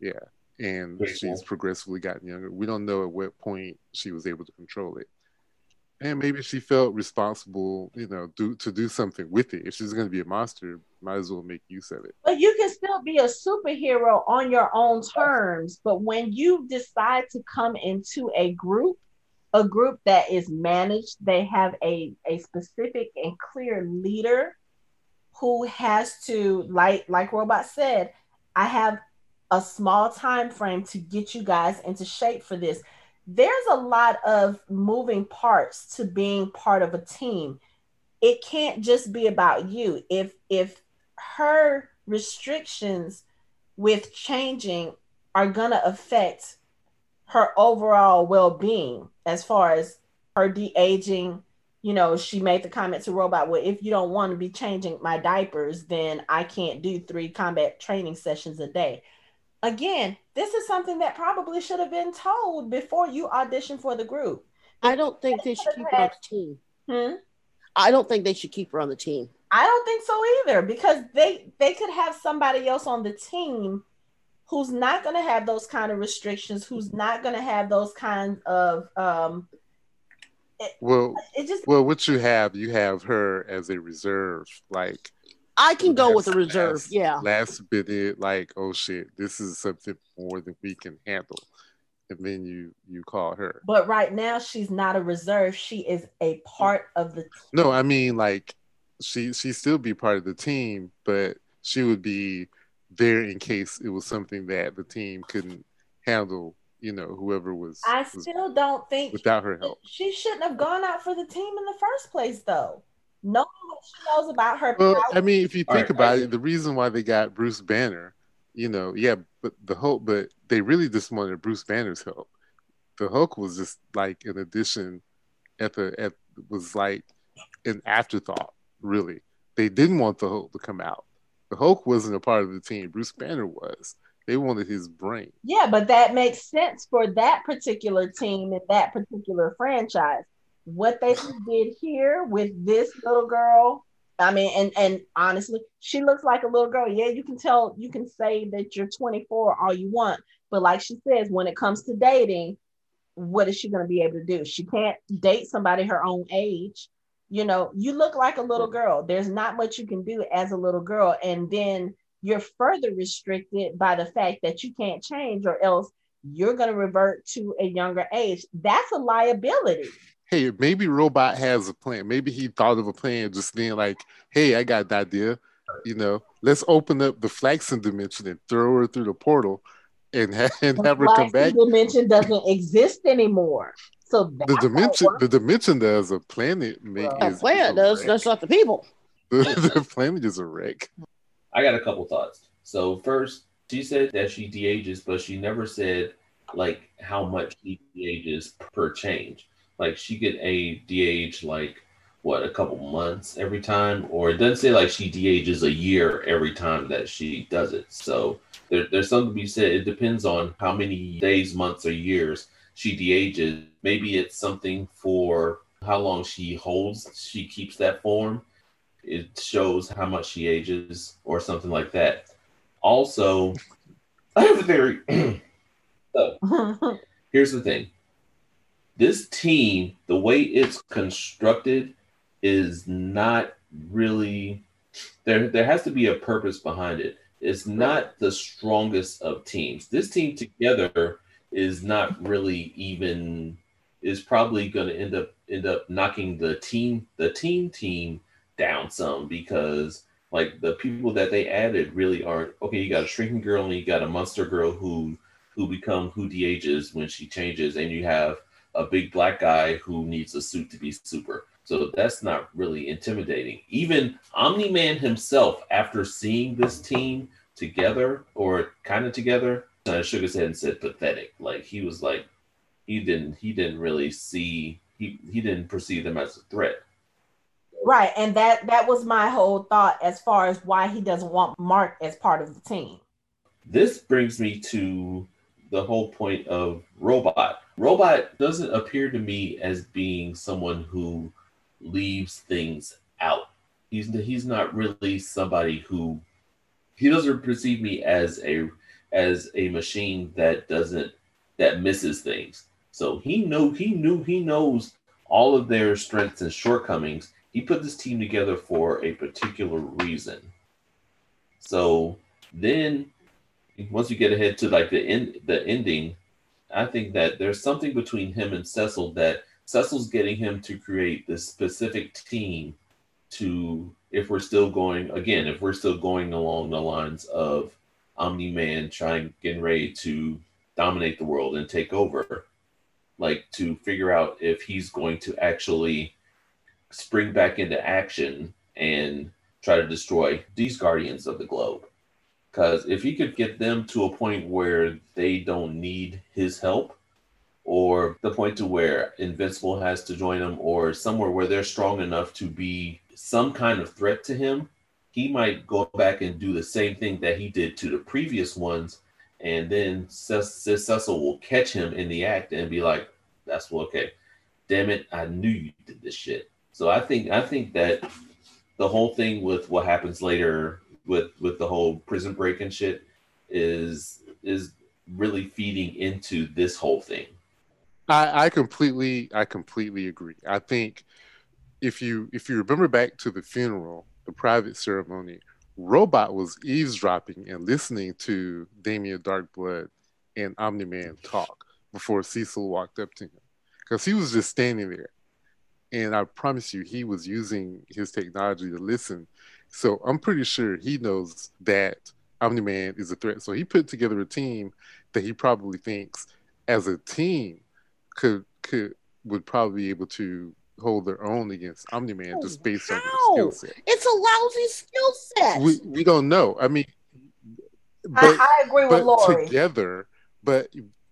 Yeah, and she's progressively gotten younger. We don't know at what point she was able to control it and maybe she felt responsible, you know, do to do something with it. If she's going to be a monster, might as well make use of it. But you can still be a superhero on your own terms. But when you decide to come into a group, a group that is managed, they have a a specific and clear leader. who has to like like robot said i have a small time frame to get you guys into shape for this. There's a lot of moving parts to being part of a team. It can't just be about you. If if her restrictions with changing are going to affect her overall well-being as far as her de-aging you know she made the comment to robot well if you don't want to be changing my diapers then i can't do three combat training sessions a day again this is something that probably should have been told before you audition for the group I don't think they should keep her on the team. hmm? I don't think they should keep her on the team. I don't think so either because they they could have somebody else on the team who's not going to have those kind of restrictions, who's not going to have those kinds of um Well, it just well, what you have, you have her as a reserve, like I can go with a reserve. last- Yeah. last minute, like oh shit, this is something more than we can handle, and then you you call her. but right now she's not a reserve, she is a part of the No, I mean like she she still be part of the team, but she would be there in case it was something that the team couldn't handle. You know, whoever was, I was still don't think without her help. she shouldn't have gone out for the team in the first place though. Knowing what she knows about her Well, I mean, if you think right, about I- it, the reason why they got Bruce Banner, you know, yeah, but the Hulk, but they really just wanted Bruce Banner's help. The Hulk was just like an addition at the at was like an afterthought. Really, they didn't want the Hulk to come out. Hulk wasn't a part of the team. Bruce Banner was. They wanted his brain. Yeah, but that makes sense for that particular team and that particular franchise. What they did here with this little girl, I mean, and and honestly, she looks like a little girl. Yeah, you can tell, you can say that you're 24 all you want, but like she says, when it comes to dating, what is she going to be able to do? She can't date somebody her own age. You know, you look like a little girl. There's not much you can do as a little girl, and then you're further restricted by the fact that you can't change or else you're going to revert to a younger age. That's a liability. Hey, maybe Robot has a plan. Maybe he thought of a plan just then, like, hey, I got an idea. You know, let's open up the Flaxan dimension and throw her through the portal and, ha- and have her come back. The dimension doesn't exist anymore. So The dimension, the dimension does a planet. Make, Well, is, A planet is a does. That's not the people. the, the planet is a wreck. I got a couple thoughts. So first, she said that she de-ages, but she never said like how much she de-ages per change. Like she could a de-age like what a couple months every time, or it doesn't say like she de-ages a year every time that she does it. So there, there's something to be said. It depends on how many days, months, or years she de-ages. Maybe it's something for how long she holds, she keeps that form it shows how much she ages or something like that. Also, I have a theory. so here's the thing. This team, the way it's constructed, is not really there. There has to be a purpose behind it. It's not the strongest of teams. This team together is not really even is probably going to end up end up knocking the team the team team down some because like the people that they added really aren't okay. You got a shrinking girl and you got a monster girl who who become who de-ages when she changes, and you have a big black guy who needs a suit to be super. So that's not really intimidating. Even Omni Man himself, after seeing this team together or kind of together, uh, shook his head and said pathetic. Like he was like he didn't he didn't really see he he didn't perceive them as a threat. right. And that that was my whole thought as far as why he doesn't want Mark as part of the team. This brings me to the whole point of Robot. Robot doesn't appear to me as being someone who leaves things out. He's he's not really somebody who he doesn't perceive me as a as a machine that doesn't that misses things. So he know he knew he knows all of their strengths and shortcomings. He put this team together for a particular reason. So then once you get ahead to like the end the ending, I think that there's something between him and Cecil that Cecil's getting him to create this specific team to if we're still going again, if we're still going along the lines of Omni Man trying getting ready to dominate the world and take over, like to figure out if he's going to actually spring back into action and try to destroy these guardians of the globe. Because if he could get them to a point where they don't need his help, or the point to where Invincible has to join them, or somewhere where they're strong enough to be some kind of threat to him, he might go back and do the same thing that he did to the previous ones, and then Cecil will catch him in the act and be like, "That's okay. Damn it, I knew you did this shit." So I think I think that the whole thing with what happens later with with the whole prison break and shit is is really feeding into this whole thing. I, I completely I completely agree. I think if you if you remember back to the funeral, the private ceremony, Robot was eavesdropping and listening to Damien Darkblood and Omni Man talk before Cecil walked up to him. Because he was just standing there. And I promise you, he was using his technology to listen so I'm pretty sure he knows that Omni Man is a threat. So he put together a team that he probably thinks, as a team, could could would probably be able to hold their own against Omni Man oh, just based how? on their skill set. It's a lousy skill set. We we don't know. I mean, but, I, I, agree with Lori. Together, but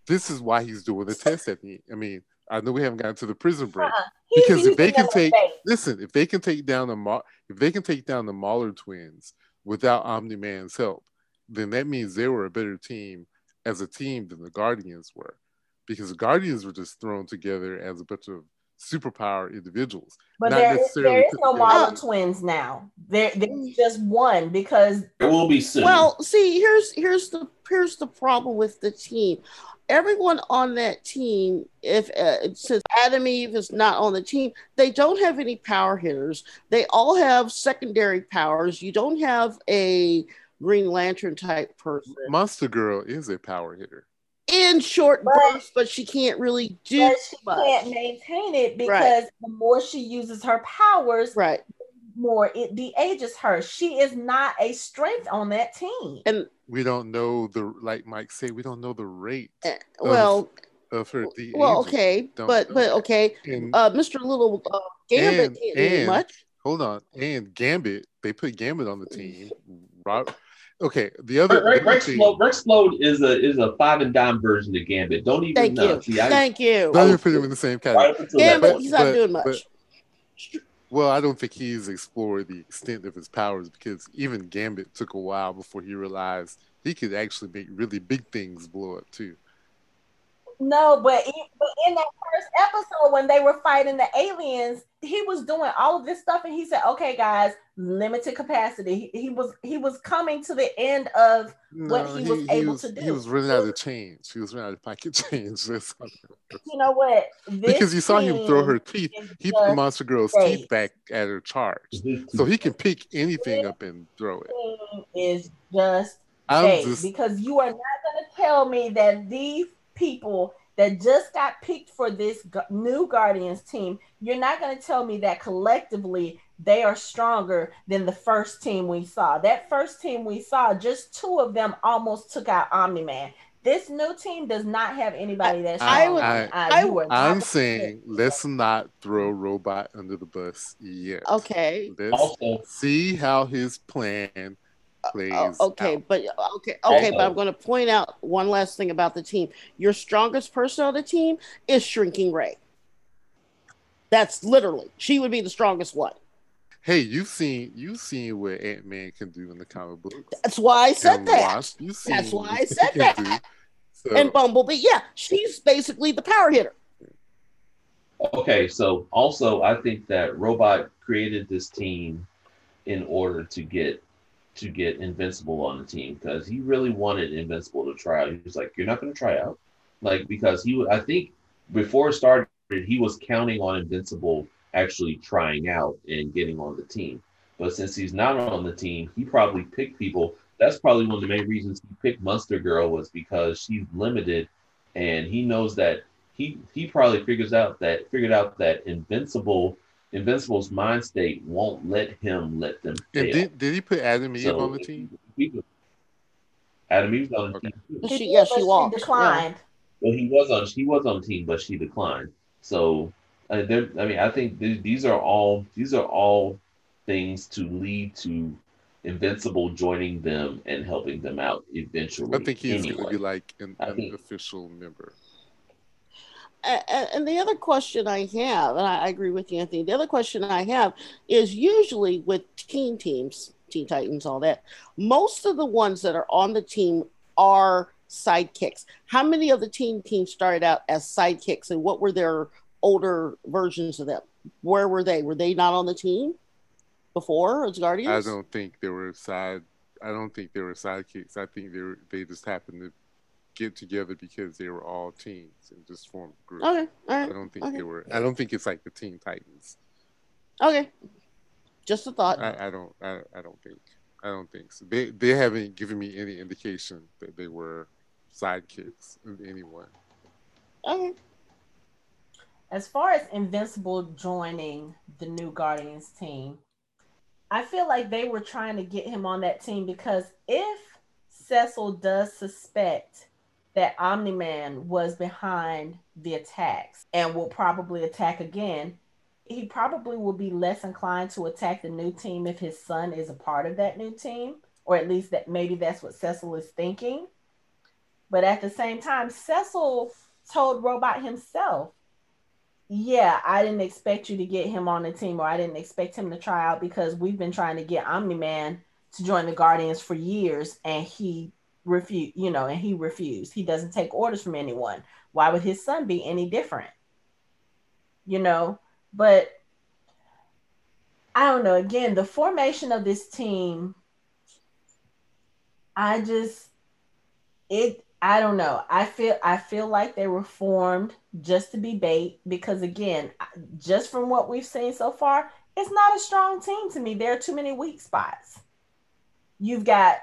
this is why he's doing the test at me. I mean, I know we haven't gotten to the prison break uh-uh. because if they can take listen, if they can take down the if they can take down the Mauler twins without Omni Man's help, then that means they were a better team as a team than the Guardians were, because the Guardians were just thrown together as a bunch of superpower individuals. But there is, there is no Mauler twins now. There, there's just one because there will be soon. Well, see, here's here's the here's the problem with the team everyone on that team, if uh, since Atom Eve is not on the team, they don't have any power hitters. They all have secondary powers. You don't have a Green Lantern type person. Monster Girl is a power hitter. In short but, bursts, but she can't really do. But she much. can't maintain it because right. the more she uses her powers, right, more it de-ages her. She is not a strength on that team. And we don't know the like Mike said, we don't know the rate. Uh, well, of, of her de Well, okay, but but okay, and, uh, Mr. Little uh, Gambit and, can't and, do much. Hold on, and Gambit, they put Gambit on the team. Rob, okay, the other Rex, Rex, Splode, Rex Splode is a is a five and dime version of Gambit. Don't even Thank know. you. Uh, see, I, Thank you. Don't even put him in the same category. Right Gambit, he's not but, doing much. But, well, I don't think he's explored the extent of his powers because even Gambit took a while before he realized he could actually make really big things blow up too. No, but, but in that first episode when they were fighting the aliens, he was doing all of this stuff, and he said, "Okay, guys, limited capacity." He, he was he was coming to the end of no, what he, he was he able was, to do. He was running out of change. He was running out of pocket change. you know what? This because you saw him throw her teeth. He threw Monster Girl's great. teeth back at her charge, so he can pick anything up and throw it. Is just just... because you are not going to tell me that these people that just got picked for this new Guardians team, you're not going to tell me that collectively they are stronger than the first team we saw. That first team we saw, just two of them almost took out Omni Man. This new team does not have anybody that's I, would, uh, I, I, I am saying let's not throw Robot under the bus yet. Okay. Let's also, see how his plan plays. Uh, okay, out. but okay, okay, but I'm going to point out one last thing about the team. Your strongest person on the team is Shrinking Rae. That's literally she would be the strongest one. Hey, you've seen you've seen what Ant Man can do in the comic books. That's why I said that. That's why I said that. So. And Bumblebee, yeah, she's basically the power hitter. Okay, so also I think that Robot created this team in order to get to get Invincible on the team because he really wanted Invincible to try out. He was like, "You're not going to try out," like because he, I think, before it started, he was counting on Invincible actually trying out and getting on the team. But since he's not on the team, he probably picked people. That's probably one of the main reasons he picked Monster Girl was because she's limited, and he knows that he he probably figures out that figured out that Invincible Invincible's mind state won't let him let them fail. Did, did he put Atom Eve So, on the team? he could- Atom Eve's on the Okay. team. too. She, yeah, but she walked. Yeah. declined. Well, he was on he was on the team, but she declined. So, uh, there- I mean, I think th- these are all these are all things to lead to Invincible joining them and helping them out eventually. I think he's anyway. going to be like an, an think- official member. And the other question I have, and I I agree with you, Anthony. The other question I have is usually with teen teams, Teen Titans, all that. Most of the ones that are on the team are sidekicks. How many of the teen teams started out as sidekicks, and what were their older versions of them? Where were they? Were they not on the team before as Guardians? I don't think they were side. I don't think they were sidekicks. I think they were, they just happened to get together because they were all teams and just formed a group. Okay, all I don't think okay. they were. I don't think it's like the Teen Titans. okay. Just a thought. I, I don't. I, I don't think. I don't think so. They they haven't given me any indication that they were sidekicks of anyone. Okay. As far as Invincible joining the new Guardians team, I feel like they were trying to get him on that team because if Cecil does suspect that Omni Man was behind the attacks and will probably attack again, he probably will be less inclined to attack the new team if his son is a part of that new team, or at least that maybe that's what Cecil is thinking. But at the same time, Cecil told Robot himself yeah, I didn't expect you to get him on the team, or I didn't expect him to try out because we've been trying to get Omni Man to join the Guardians for years, and he refused. You know, and he refused. He doesn't take orders from anyone. Why would his son be any different? You know, but I don't know. Again, the formation of this team, I just it I don't know. I feel I feel like they were formed just to be bait because again, just from what we've seen so far, it's not a strong team to me. There are too many weak spots. You've got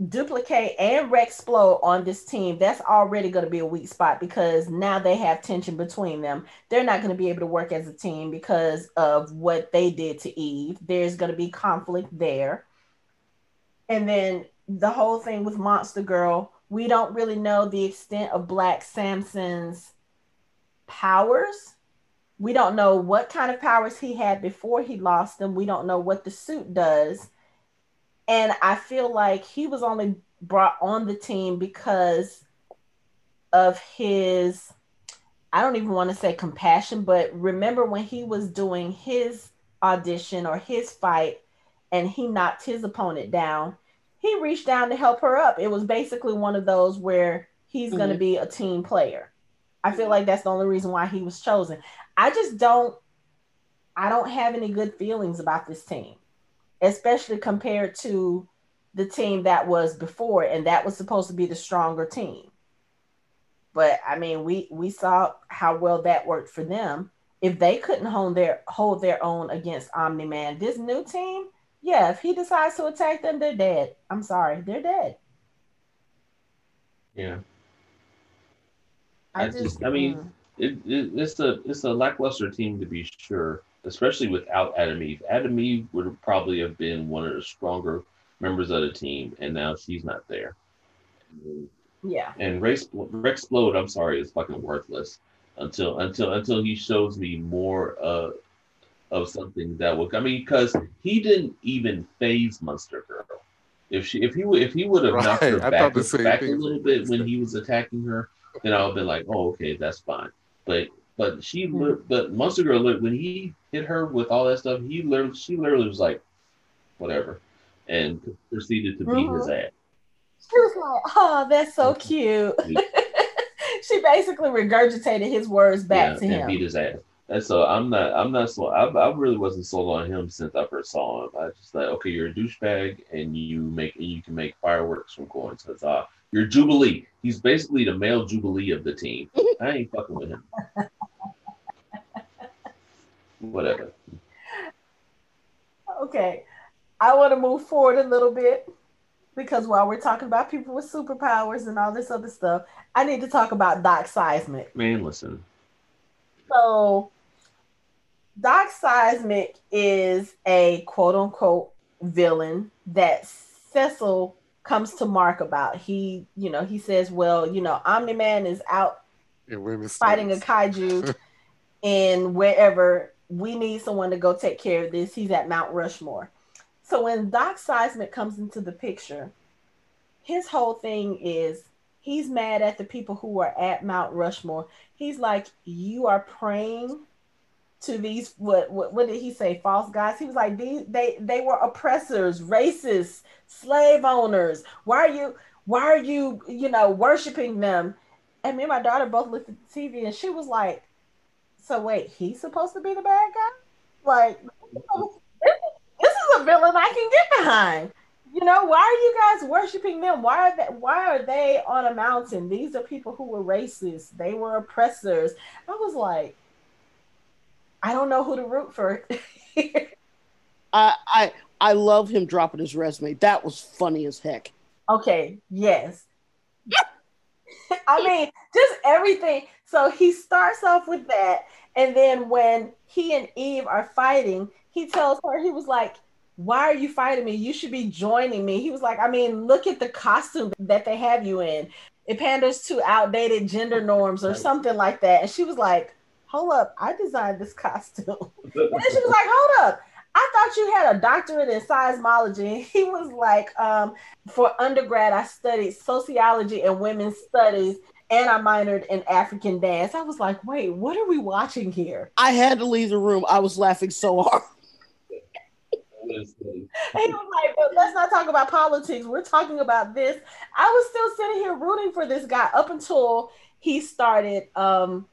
Dupli-Kate and Rex Splode on this team. That's already going to be a weak spot because now they have tension between them. They're not going to be able to work as a team because of what they did to Eve. There's going to be conflict there. And then the whole thing with Monster Girl, we don't really know the extent of Black Samson's powers. We don't know what kind of powers he had before he lost them. We don't know what the suit does. And I feel like he was only brought on the team because of his, I don't even want to say compassion, but remember when he was doing his audition or his fight and he knocked his opponent down, he reached down to help her up. It was basically one of those where he's going to mm-hmm. be a team player. I feel like that's the only reason why he was chosen. I just don't I don't have any good feelings about this team, especially compared to the team that was before and that was supposed to be the stronger team. But I mean, we we saw how well that worked for them. If they couldn't hold their hold their own against Omni Man, this new team, yeah, if he decides to attack them, they're dead. I'm sorry, they're dead. Yeah. I, I just, just- I mean, mm. It, it, it's a it's a lackluster team to be sure, especially without Atom Eve. Atom Eve would probably have been one of the stronger members of the team, and now she's not there. yeah, And Rex Rex Rexplode, I'm sorry, is fucking worthless until until until he shows me more uh, of something that would. I mean, because he didn't even phase Monster Girl. If she if he if he would have knocked her I back, thought the same back a little bit when he was attacking her, then I would have been like, oh okay, that's fine. But but she li- but Monster Girl li- when he hit her with all that stuff, he literally she literally was like, whatever, and proceeded to beat his ass. she was like, "Oh, that's so cute." she basically regurgitated his words back to and him. beat his ass. And so I'm not, I'm not slow. I, I really wasn't sold on him since I first saw him. I just like, okay, you're a douchebag, and you make, and you can make fireworks from coins. That's uh, you're Jubilee. He's basically the male Jubilee of the team. I ain't fucking with him. Whatever. Okay, I want to move forward a little bit because while we're talking about people with superpowers and all this other stuff, I need to talk about Doc Seismic. Man, listen. So, Doc Seismic is a quote unquote villain that Cecil comes to Mark about. He, you know, he says, Well, you know, Omni Man is out fighting a kaiju in wherever we need someone to go take care of this. He's at Mount Rushmore. So when Doc Seismic comes into the picture, his whole thing is he's mad at the people who are at Mount Rushmore. He's like, You are praying to these what, what what did he say false gods he was like these they they were oppressors racists slave owners why are you why are you you know worshiping them and me and my daughter both looked at the tv and she was like so wait he's supposed to be the bad guy like this is a villain i can get behind you know why are you guys worshiping them why are they why are they on a mountain these are people who were racist they were oppressors i was like I don't know who to root for. I I I love him dropping his resume. That was funny as heck. Okay, yes. I mean, just everything. So he starts off with that, and then when he and Eve are fighting, he tells her he was like, "Why are you fighting me? You should be joining me." He was like, "I mean, look at the costume that they have you in. It panders to outdated gender norms or something like that." And she was like, hold up, I designed this costume. and then she was like, hold up. I thought you had a doctorate in seismology. He was like, um, for undergrad, I studied sociology and women's studies, and I minored in African dance. I was like, wait, what are we watching here? I had to leave the room. I was laughing so hard. he was like, well, let's not talk about politics. We're talking about this. I was still sitting here rooting for this guy up until he started um,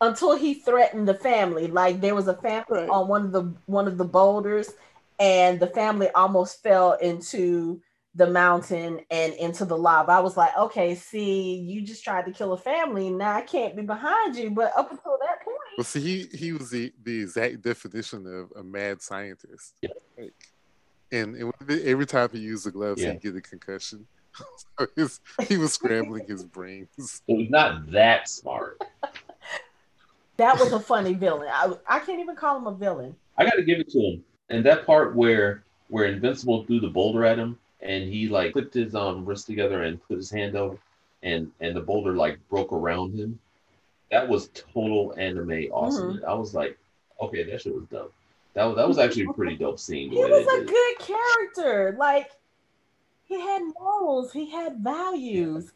until he threatened the family. Like there was a family right. on one of the one of the boulders, and the family almost fell into the mountain and into the lava. I was like, okay, see, you just tried to kill a family. Now I can't be behind you. But up until that point, well, see, he he was the, the exact definition of a mad scientist. Yeah. Like, and, and every time he used the gloves, yeah. he'd get a concussion. so his, he was scrambling his brains. So he's not that smart. That was a funny villain. I, I can't even call him a villain. I got to give it to him. And that part where where Invincible threw the boulder at him and he like clipped his um wrist together and put his hand over and and the boulder like broke around him. That was total anime awesome. Mm-hmm. I was like, okay, that shit was dope. That was that was actually a pretty dope scene. He was a good character. Like he had morals, he had values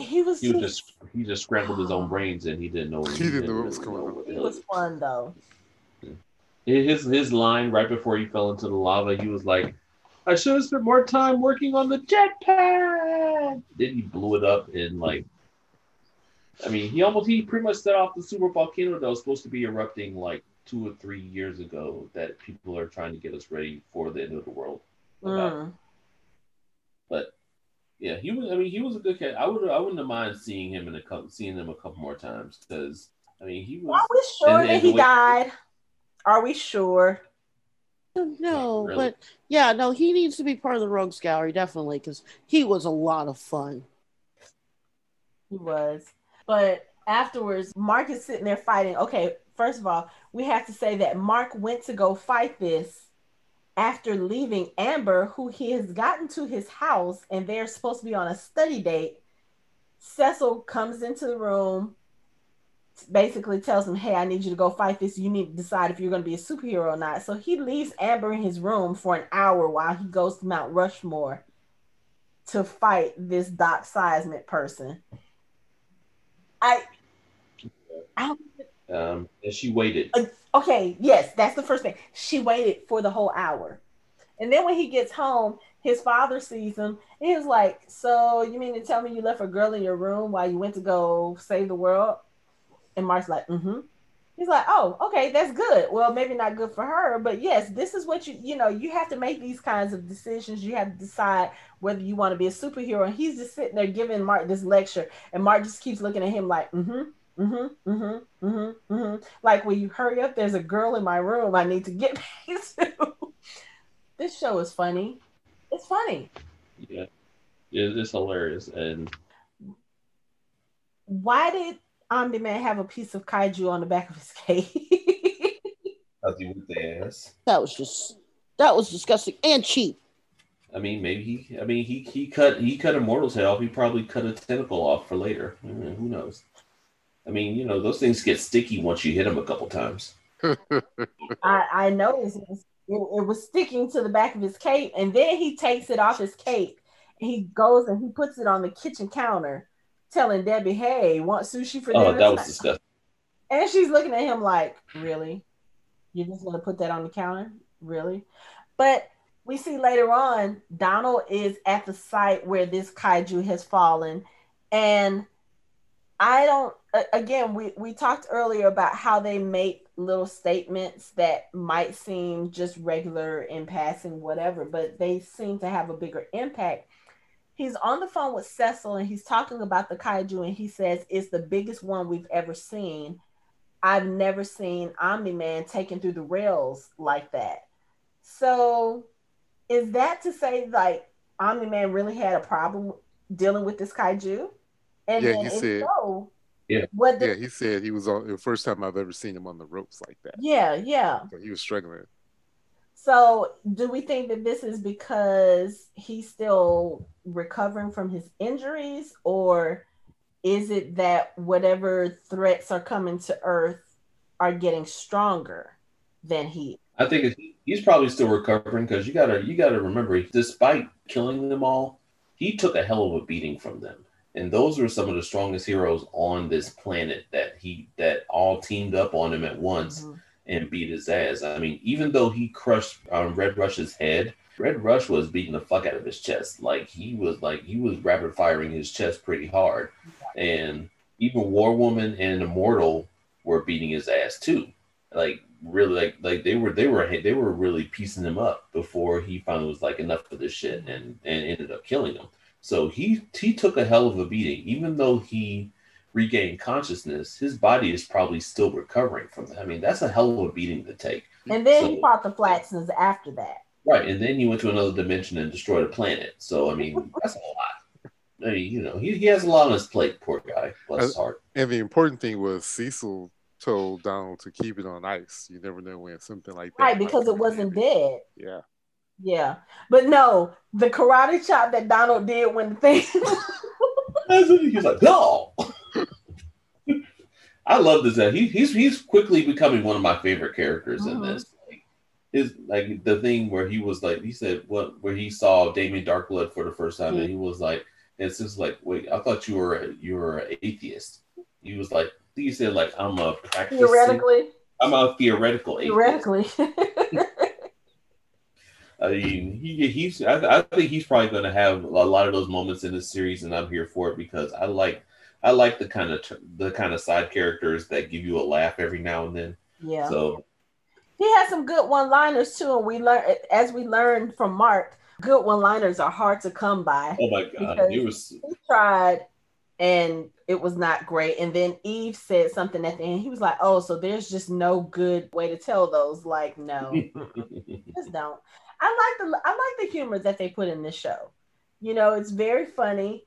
he was he just, was just he just scrambled his own brains and he didn't know he, he didn't know what was going on. It was fun though. His his line right before he fell into the lava, he was like, "I should have spent more time working on the jetpack." Then he blew it up and like, I mean, he almost he pretty much set off the super volcano that was supposed to be erupting like two or three years ago. That people are trying to get us ready for the end of the world. Mm. But yeah, he was. I mean, he was a good cat. I would. I wouldn't have mind seeing him in a couple, seeing him a couple more times because I mean, he was. Are we sure and, and that he way, died? Are we sure? Oh, no, really? but yeah, no, he needs to be part of the Rogues Gallery definitely because he was a lot of fun. He was, but afterwards, Mark is sitting there fighting. Okay, first of all, we have to say that Mark went to go fight this after leaving Amber, who he has gotten to his house and they're supposed to be on a study date, Cecil comes into the room, basically tells him, Hey, I need you to go fight this. You need to decide if you're going to be a superhero or not. So he leaves Amber in his room for an hour while he goes to Mount Rushmore to fight this Doc Seismic person. I, I um, and she waited. Uh, okay, yes, that's the first thing. She waited for the whole hour. And then when he gets home, his father sees him and he's like, So you mean to tell me you left a girl in your room while you went to go save the world? And Mark's like, Mm-hmm. He's like, Oh, okay, that's good. Well, maybe not good for her, but yes, this is what you you know, you have to make these kinds of decisions. You have to decide whether you want to be a superhero. And he's just sitting there giving Mark this lecture, and Mark just keeps looking at him like, mm-hmm, Mm-hmm, mm-hmm, mm-hmm, mm-hmm. Like, will you hurry up? There's a girl in my room I need to get back to. this show is funny. It's funny. Yeah, it's hilarious. And why did Omni Man have a piece of kaiju on the back of his cage? Because he whipped the ass. That was just that was disgusting and cheap. I mean, maybe he. I mean, he he cut he cut Immortal's head off. He probably cut a tentacle off for later. I mean, who knows? I mean, you know, those things get sticky once you hit them a couple times. I, I noticed it was, it, it was sticking to the back of his cape, and then he takes it off his cape and he goes and he puts it on the kitchen counter, telling Debbie, "Hey, want sushi for Oh, dinner?" that was disgusting. And she's looking at him like, "Really? You're just gonna put that on the counter? Really?" But we see later on, Donald is at the site where this kaiju has fallen, and I don't. Again, we we talked earlier about how they make little statements that might seem just regular in passing, whatever, but they seem to have a bigger impact. He's on the phone with Cecil and he's talking about the kaiju, and he says it's the biggest one we've ever seen. I've never seen Omni Man taken through the rails like that. So, is that to say like Omni Man really had a problem dealing with this kaiju? And Yeah, then he if said- so, Yeah. what the yeah, he said he was on the first time I've ever seen him on the ropes like that. yeah, yeah. So he was struggling. So, do we think that this is because he's still recovering from his injuries, or is it that whatever threats are coming to Earth are getting stronger than he? I think it's, he's probably still recovering because you gotta you gotta remember, despite killing them all, he took a hell of a beating from them, and those were some of the strongest heroes on this planet that he that all teamed up on him at once Mhm. And beat his ass. I mean, even though he crushed um, Red Rush's head, Red Rush was beating the fuck out of his chest. Like he was like he was rapid firing his chest pretty hard, and even War Woman and Immortal were beating his ass too. Like really, like like they were they were they were really piecing him up before he finally was like enough of this shit and and ended up killing him. So he he took a hell of a beating, even though he regained consciousness. His body is probably still recovering from that. I mean, that's a hell of a beating to take. And then he fought the Flaxans after that. Right, and then he went to another dimension and destroyed a planet. So I mean, that's a lot. I mean, you know, he, he has a lot on his plate, poor guy. Bless his uh, heart. And the important thing was Cecil told Donald to keep it on ice. You never know when something like that. Right, because it wasn't in. dead. Yeah. Yeah. But no, the karate chop that Donald did when the thing He was like, no. I love this. uh, He, he's he's quickly becoming one of my favorite characters in Mhm. this. Like, his like the thing where he was like he said what where he saw Damien Darkblood for the first time and he was like it's just like wait I thought you were a, you were an atheist. He was like he said like I'm a practicing theoretically I'm a theoretical atheist. theoretically. I mean, he, he's. I, I think he's probably going to have a lot of those moments in this series, and I'm here for it because I like, I like the kind of the kind of side characters that give you a laugh every now and then. yeah. So he has some good one-liners too, and we learn as we learned from Mark, good one-liners are hard to come by. oh my god, it was He tried, and it was not great. And then Eve said something at the end. He was like, "Oh, so there's just no good way to tell those." Like, no, just don't. I like the I like the humor that they put in this show. You know, it's very funny,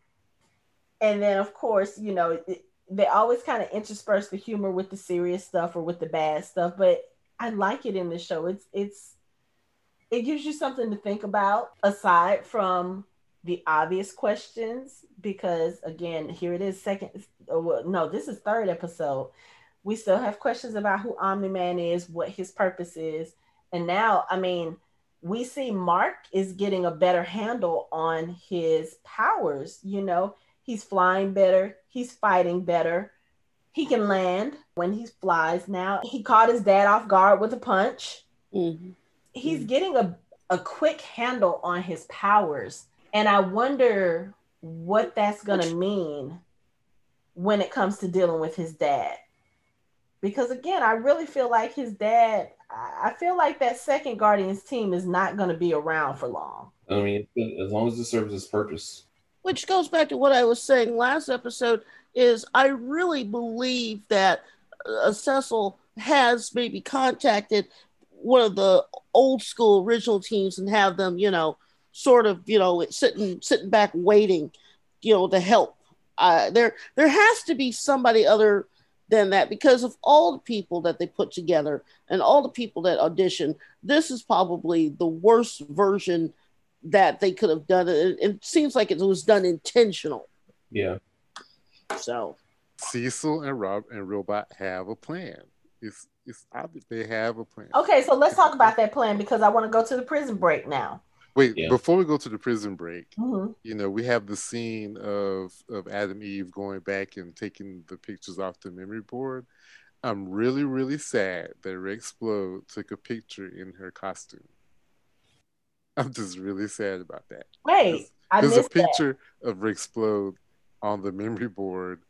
and then of course, you know, it, they always kind of intersperse the humor with the serious stuff or with the bad stuff. But I like it in the show. It's it's it gives you something to think about aside from the obvious questions because again here it is second oh, well, no this is third episode we still have questions about who omni-man is what his purpose is and now i mean we see mark is getting a better handle on his powers you know he's flying better. He's fighting better. He can land when he flies now. He caught his dad off guard with a punch. Mhm. he's getting a, a quick handle on his powers. And i wonder what that's going to mean when it comes to dealing with his dad. Because again i really feel like his dad i I feel like that second guardians team is not going to be around for long. I mean, as long as it serves its purpose. Which goes back to what I was saying last episode is I really believe that uh, Cecil has maybe contacted one of the old school original teams and have them, you know, sort of, you know, sitting sitting back waiting, you know, to help. Uh, there there has to be somebody other than that because of all the people that they put together and all the people that audition. This is probably the worst version that they could have done. It, it seems like it was done intentional. Yeah. So Cecil and Rob and Robot have a plan. It's it's obvious they have a plan. Okay, so let's talk about that plan because I want to go to the prison break now. Wait, Yeah. before we go to the prison break, Mhm. you know, we have the scene of of Atom Eve going back and taking the pictures off the memory board. I'm really, really sad that Rex Splode took a picture in her costume. I'm just really sad about that. Wait, I There's a missed that. picture of Rex Splode on the memory board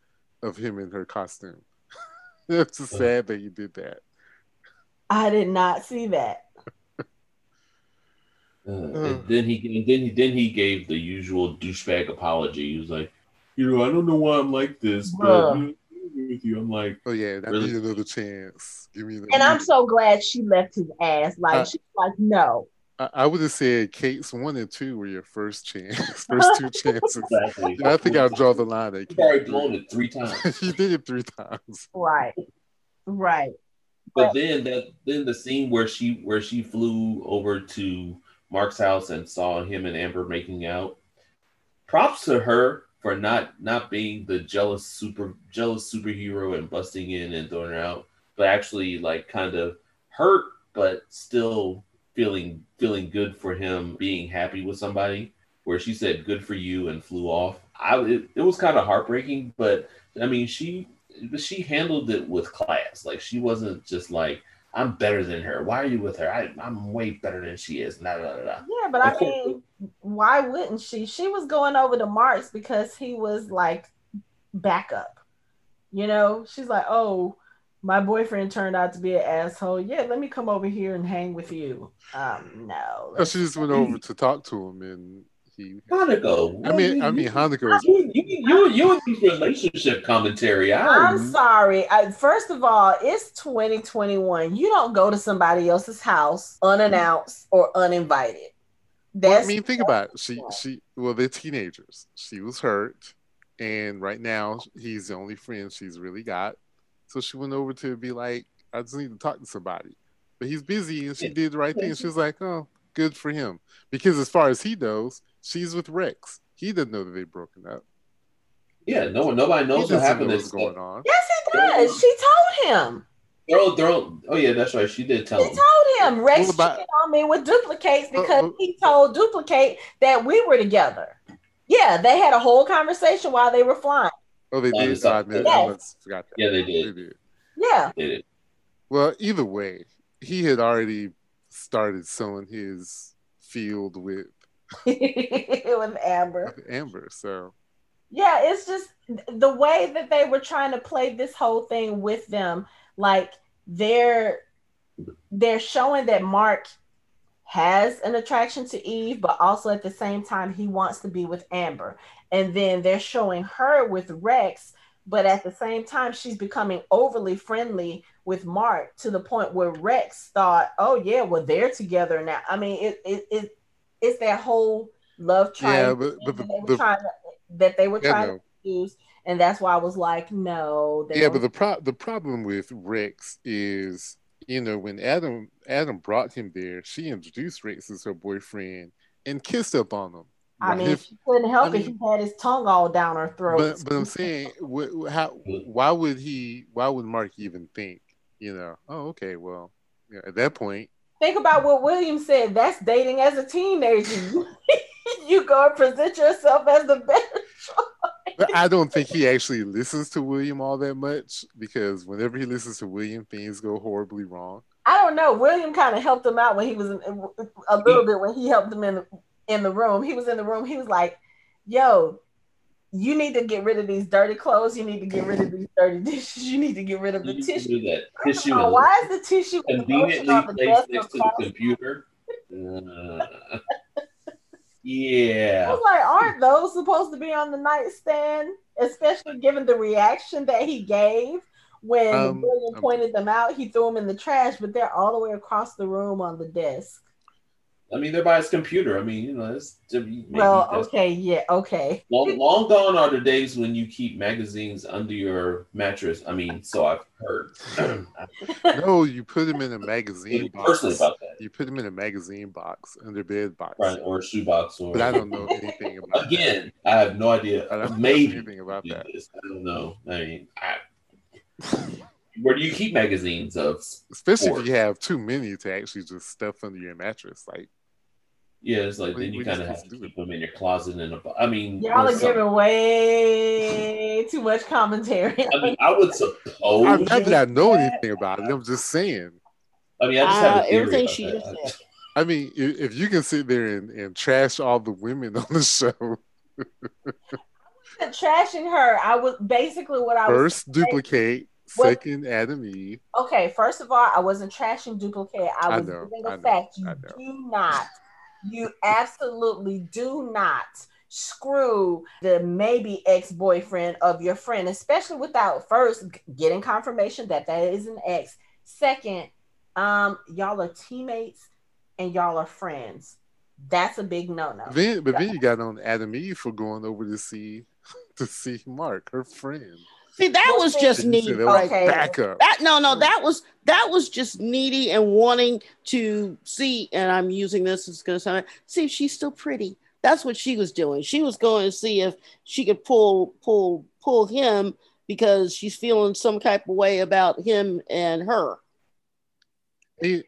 of him in her costume. it's just sad that you did that. I did not see that. Uh, and then he and then he then he gave the usual douchebag apology. He was like, you know, I don't know why I'm like this, but Bruh. you know, with you, I'm like, Oh yeah, I Really? need another chance. Give me. And I'm so glad she left his ass. Like Uh, she's like, no. I, I would have said Kate's one and two were your first chance, first two chances. exactly. Yeah, I think I'll draw the line at He's already blown it three times. he did it three times. Right. Right. But then that then the scene where she where she flew over to Mark's house and saw him and Amber making out. Props to her for not not being the jealous super jealous superhero and busting in and throwing her out, but actually like kind of hurt, but still feeling feeling good for him being happy with somebody. Where she said "good for you" and flew off. I it, it was kind of heartbreaking, but I mean she she handled it with class. Like she wasn't just like, I'm better than her. Why are you with her? I, I'm way better than she is. Nah, nah, nah, nah. Yeah, but I mean, why wouldn't she? She was going over to Mark's because he was like backup. You know, she's like, oh, my boyfriend turned out to be an asshole. Yeah, let me come over here and hang with you. Um, no. Oh, she just went over to talk to him, and he. Hanako. I mean, I mean, Hanukkah was. you, you, you, you and relationship commentary. I I'm sorry. I, first of all, it's 2021. You don't go to somebody else's house unannounced or uninvited. Well, That's I mean, think about it. She, she. Well, they're teenagers. She was hurt, and right now he's the only friend she's really got. So she went over to be like, "I just need to talk to somebody," but he's busy, and she did the right thing. She was like, "Oh, good for him," because as far as he knows, she's with Rex. He doesn't know that they've broken up. yeah, no one, nobody knows what doesn't know happened. what's going on. yes, he does. She told him. they're all, they're all, oh yeah, that's right. She did tell She him. told him Rex What about- cheated on me with duplicates uh, because but- he told Dupli-Kate that we were together. Yeah, they had a whole conversation while they were flying. Oh, they did. it's Oh, I, up- Yes. I must- forgot that. Yeah, they They did. did. Yeah, They did. Well, either way, he had already started sowing his field with with Amber. with Amber. So Yeah, it's just the way that they were trying to play this whole thing with them. Like they're they're showing that Mark has an attraction to Eve, but also at the same time he wants to be with Amber. And then they're showing her with Rex, but at the same time she's becoming overly friendly with Mark to the point where Rex thought, "Oh yeah, well they're together now." I mean, it it, it it's that whole love yeah, triangle but but that the, they were the trying to, that they were yeah, trying no. to use, and that's why I was like, no. they yeah, don't- but the pro- the problem with Rex is you know when Adam Adam brought him there, she introduced Rex as her boyfriend and kissed up on him. I mean, If- she couldn't help I it. mean- He had his tongue all down her throat. but but I'm saying, wh- how why would he? Why would Mark even think? You know, oh okay, well, yeah, at that point, think about what William said. That's dating as a teenager. you go and present yourself as the better choice. But I don't think he actually listens to William all that much because whenever he listens to William, things go horribly wrong. I don't know. William kind of helped him out when he was in, a little bit when he helped him in the, in the room. He was in the room. He was like, "Yo, you need to get rid of these dirty clothes. You need to get rid of these dirty dishes. You need to get rid of the You tissue." do that. First Tissue all, why is the tissue and the lotion conveniently the placed next to the across computer. Uh, I was like, aren't those supposed to be on the nightstand? Especially given the reaction that he gave when Um, William um, pointed them out. He threw them in the trash, but they're all the way across the room on the desk. I mean, they're by his computer. I mean, you know, it's maybe Well, okay, yeah, okay. Long, long gone are the days when you keep magazines under your mattress. I mean, so I've heard. No, you put them in a magazine box. personally about that, You put them in a magazine box under bed box. right? Or a shoebox, or But I don't know anything about that. Again, I have no idea. I don't know Maybe anything about that. this. I don't know. I mean, I, where do you keep magazines of? Especially Or- if you have too many to actually just stuff under your mattress. Like Yeah, it's like What- then you kind of have to to do keep them in your closet and I mean, Y'all are there's giving way too much commentary. I mean, I would suppose. I'm not that I know anything about it. I'm just saying. I mean, I just have Uh, a everything about she that. just I- said. I mean, if, if you can sit there and, and trash all the women on the show, trashing her. I was basically what I was first Dupli-Kate, What- second Atom Eve. okay. First of all, I wasn't trashing Dupli-Kate. I I was know, giving I know, fact you do not, you absolutely do not screw the maybe ex-boyfriend of your friend, especially without first getting confirmation that that is an ex. Second, um, y'all are teammates and y'all are friends. That's a big no-no. Then, but then you got on Atom Eve for going over to see to see Mark, her friend. See, that was just needy. right Okay. backup. That no, no, that was that was just needy and wanting to see. And I'm using this as going to sound see if she's still pretty. That's what she was doing. She was going to see if she could pull pull pull him because she's feeling some type of way about him and her. He-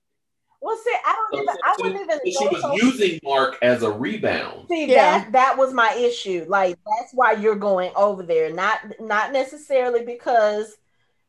Well, see, I don't even. I wouldn't even. So she go was so- using Mark as a rebound. See Yeah. that that was my issue. Like that's why you're going over there, not not necessarily because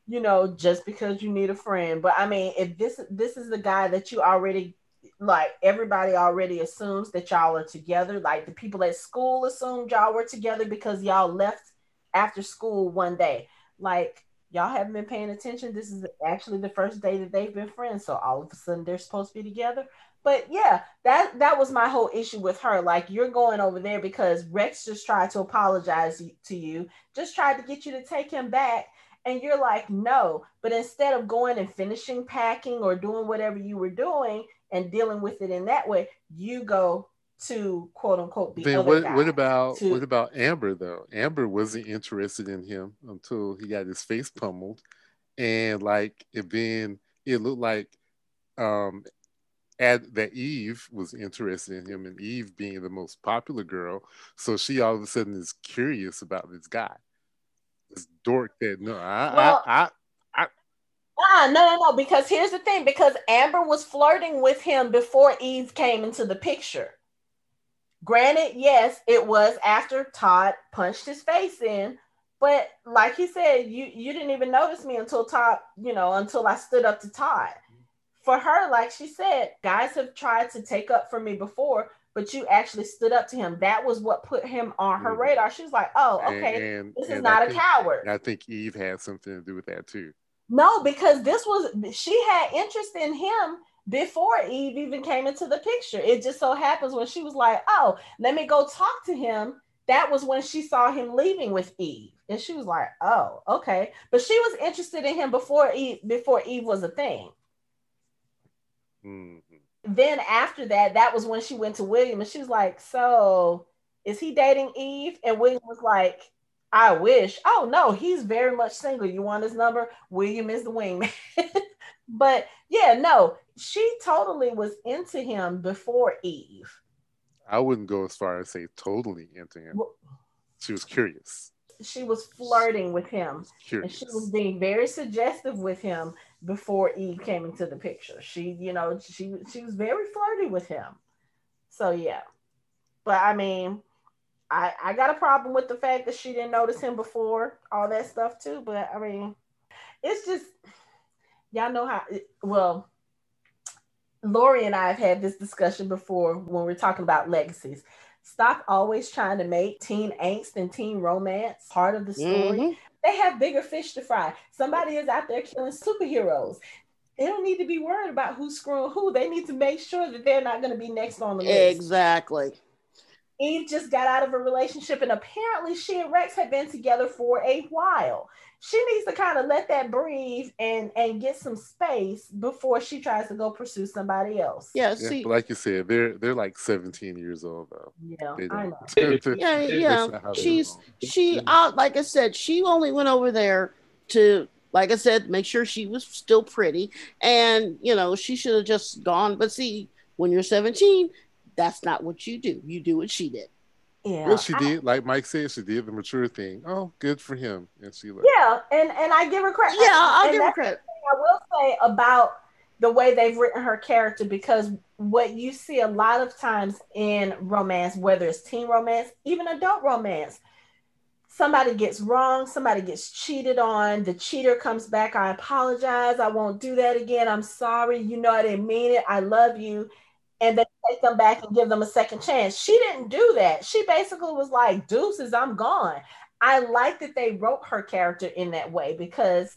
you know just because you need a friend, but I mean if this this is the guy that you already like everybody already assumes that y'all are together. Like the people at school assumed y'all were together because y'all left after school one day. Like y'all haven't been paying attention. This is actually the first day that they've been friends, so all of a sudden they're supposed to be together. But yeah, that that was my whole issue with her. Like you're going over there because Rex just tried to apologize to you, just tried to get you to take him back, and you're like, no. But instead of going and finishing packing or doing whatever you were doing and dealing with it in that way, you go to quote unquote the then other what? guy. What about to- what about Amber though? Amber wasn't interested in him until he got his face pummeled, and like it then it looked like um at that Eve was interested in him, and Eve being the most popular girl, so she all of a sudden is curious about this guy, this dork that no, I, Well- I, I, Ah, no, no, no. Because here's the thing: because Amber was flirting with him before Eve came into the picture. Granted, yes, it was after Todd punched his face in, but like he said, you you didn't even notice me until Todd, you know, until I stood up to Todd. For her, like she said, guys have tried to take up for me before, but you actually stood up to him. That was what put him on her Mhm. radar. She was like, "Oh, okay, and, this is not I a think, coward." I think Eve had something to do with that too. No, because this was she had interest in him before Eve even came into the picture. It just so happens when she was like, "Oh, let me go talk to him." That was when she saw him leaving with Eve, and she was like, "Oh, okay." But she was interested in him before Eve before Eve was a thing. Mhm. Then after that, that was when she went to William, and she was like, "So, is he dating Eve?" And William was like, I wish. Oh no, he's very much single. You want his number? William is the wingman. but yeah, no, she totally was into him before Eve. I wouldn't go as far as say totally into him. Well- She was curious. She was flirting with him, and she was being very suggestive with him before Eve came into the picture. She, you know, she she was very flirty with him. So yeah, but I mean, I I got a problem with the fact that she didn't notice him before all that stuff too. But I mean, it's just y'all know how. Well, Lori and I have had this discussion before when we're talking about legacies. Stop always trying to make teen angst and teen romance part of the story. Mhm. They have bigger fish to fry. Somebody is out there killing superheroes. They don't need to be worried about who's screwing who. They need to make sure that they're not going to be next on the list. Exactly. Eve just got out of a relationship, and apparently she and Rex had been together for a while. She needs to kind of let that breathe and and get some space before she tries to go pursue somebody else. Yeah, Yeah, see, but like you said, they're they're like 17 years old though. Yeah, I know. yeah, yeah. not how they She's she uh, like I said, she only went over there to like I said, make sure she was still pretty. And you know, she should have just gone. But see, when you're 17, that's not what you do. You do what she did. Yeah, Well, she I- did, like Mike said, she did the mature thing. Oh, good for him. And she left. Yeah, and and I give her credit. Yeah, I'll and give her credit. I will say about the way they've written her character because what you see a lot of times in romance, whether it's teen romance, even adult romance, somebody gets wrong, somebody gets cheated on, the cheater comes back, I apologize, I won't do that again, I'm sorry, you know I didn't mean it, I love you. And they take them back and give them a second chance. She didn't do that. She basically was like, deuces, I'm gone. I like that they wrote her character in that way because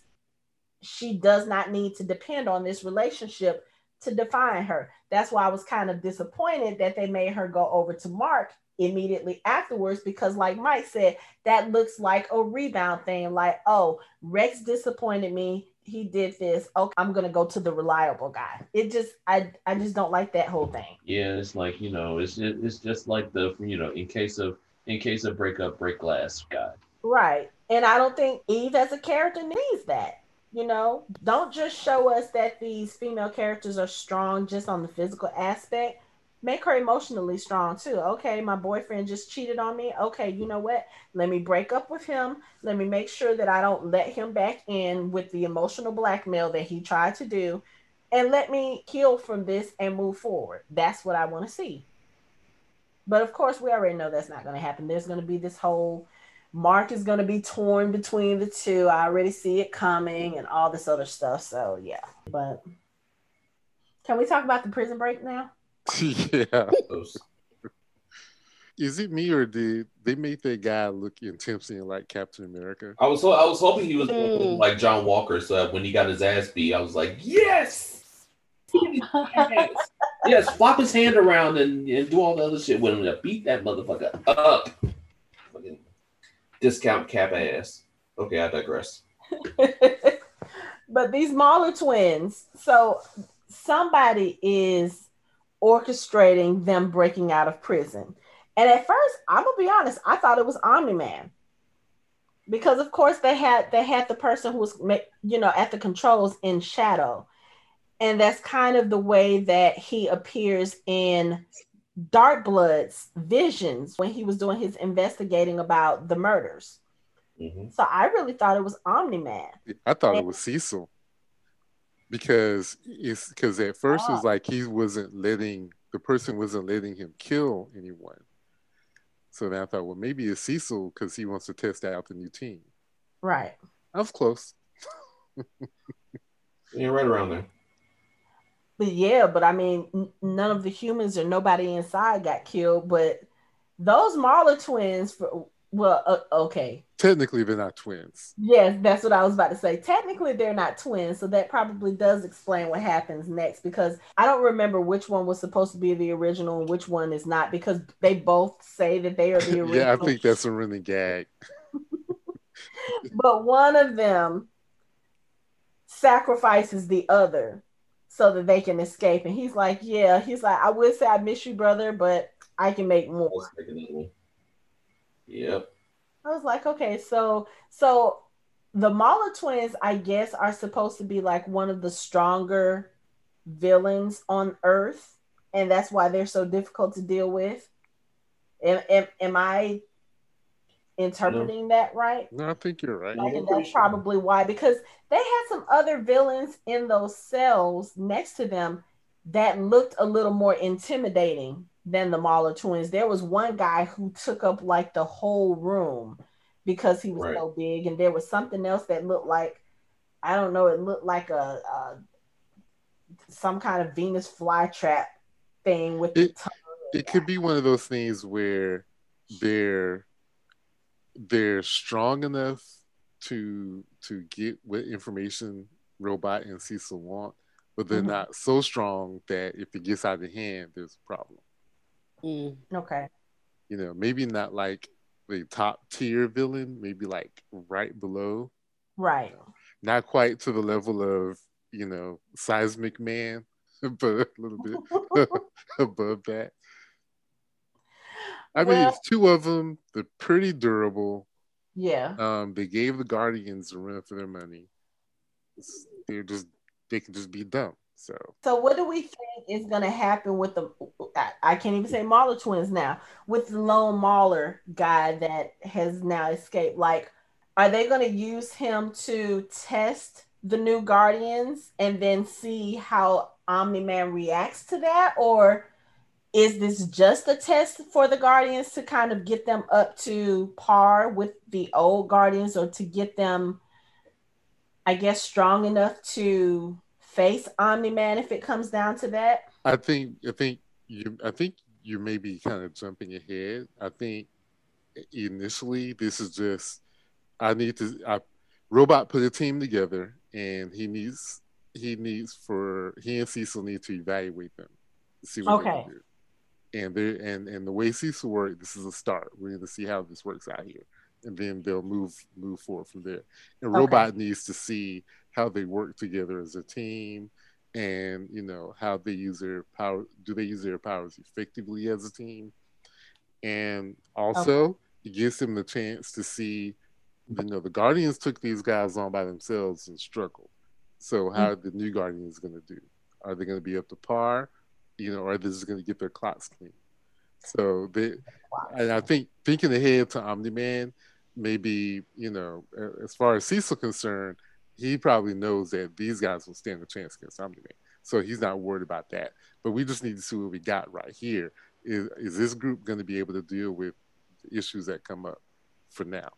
she does not need to depend on this relationship to define her. That's why I was kind of disappointed that they made her go over to Mark immediately afterwards because, like Mike said, that looks like a rebound thing. Like, oh, Rex disappointed me. He did this. Okay, I'm gonna go to the reliable guy. It just, I, I just don't like that whole thing. Yeah, it's like you know, it's it, it's just like the you know, in case of in case of breakup, break glass guy. Right. And I don't think Eve as a character needs that. You know, don't just show us that these female characters are strong just on the physical aspect. Make her emotionally strong too. Okay, my boyfriend just cheated on me. Okay, you know what? Let me break up with him. Let me make sure that I don't let him back in with the emotional blackmail that he tried to do. And let me heal from this and move forward. That's what I want to see. But of course, we already know that's not going to happen. There's going to be this whole Mark is going to be torn between the two. I already see it coming and all this other stuff. So, yeah. But can we talk about the prison break now? yeah. Is it me or did they make that guy look intensely like Captain America? I was I was hoping he was Mm. like John Walker, so that when he got his ass beat, I was like, yes, yes, yes, flop his hand around and, and do all the other shit with him to beat that motherfucker up. Fucking discount cap ass. Okay, I digress. but these Mauler twins, so somebody is orchestrating them breaking out of prison. And at first, I'm gonna be honest, I thought it was Omni Man. Because of course they had they had the person who was you know at the controls in shadow. And that's kind of the way that he appears in Darkblood's visions when he was doing his investigating about the murders. Mhm. So I really thought it was Omni Man. I thought it was Cecil because it's because at first it was Oh. like he wasn't letting the person wasn't letting him kill anyone. So then I thought, well, maybe it's Cecil because he wants to test out the new team. Right. I was close. Yeah, right around there. But yeah, but I mean, n- none of the humans or nobody inside got killed. But those Mauler twins, for, well, uh, okay, Technically, they're not twins. yes, that's what I was about to say. Technically, they're not twins, so that probably does explain what happens next. Because I don't remember which one was supposed to be the original and which one is not. Because they both say that they are the original. yeah, I think that's a running gag. but one of them sacrifices the other so that they can escape. And he's like, Yeah, he's like, I would say I miss you, brother, but I can make more. Let's take another one. Yep. I was like, okay, so so the Mauler twins, I guess, are supposed to be like one of the stronger villains on Earth, and that's why they're so difficult to deal with. Am, am, am I interpreting that right? No, I think you're right. Like, Yeah, and that's probably why, because they had some other villains in those cells next to them that looked a little more intimidating than the Mauler twins. There was one guy who took up like the whole room because he was Right. so big, and there was something else that looked like I don't know, it looked like a, a some kind of Venus flytrap thing with the It- tongue. It could be one of those things where they're they're strong enough to to get what information Robot and Cecil want, but they're Mhm. not so strong that if it gets out of hand, there's a problem. Mm. Okay. You know, maybe not like the top tier villain, maybe like right below. Right. Not quite to the level of, you know, Seismic Man, but a little bit above that. I mean, it's two of them. They're pretty durable. Yeah. Um, they gave the Guardians a run for their money. It's- they're just they can just be dumb. So So what do we think is going to happen with the? I, can't even say Mauler twins now. With the lone Mauler guy that has now escaped, like, are they going to use him to test the new Guardians and then see how Omni Man reacts to that, or is this just a test for the Guardians to kind of get them up to par with the old Guardians, or to get them, I guess, strong enough to face Omni Man if it comes down to that. I think I think you I think you may be kind of jumping ahead. I think initially this is just I need to I robot put a team together and he needs he needs for he and Cecil need to evaluate them to see what they Okay. can do. And they and and the way Cecil worked, this is a start. We're going to see how this works out here, and then they'll move move forward from there. And Okay. robot needs to see how they work together as a team, and you know how they use their power. Do they use their powers effectively as a team? And also, it gives them the chance to see. You know, the Guardians took these guys on by themselves and struggled. So, mm-hmm. how are the new Guardians going to do? Are they going to be up to par? You know, or are they just going to get their clocks clean? So they, and I think thinking ahead to Omni Man, maybe you know, as far as Cecil concerned, he probably knows that these guys will stand a chance against Omni Man, so he's not worried about that. But we just need to see what we got right here. Is is this group going to be able to deal with the issues that come up for now?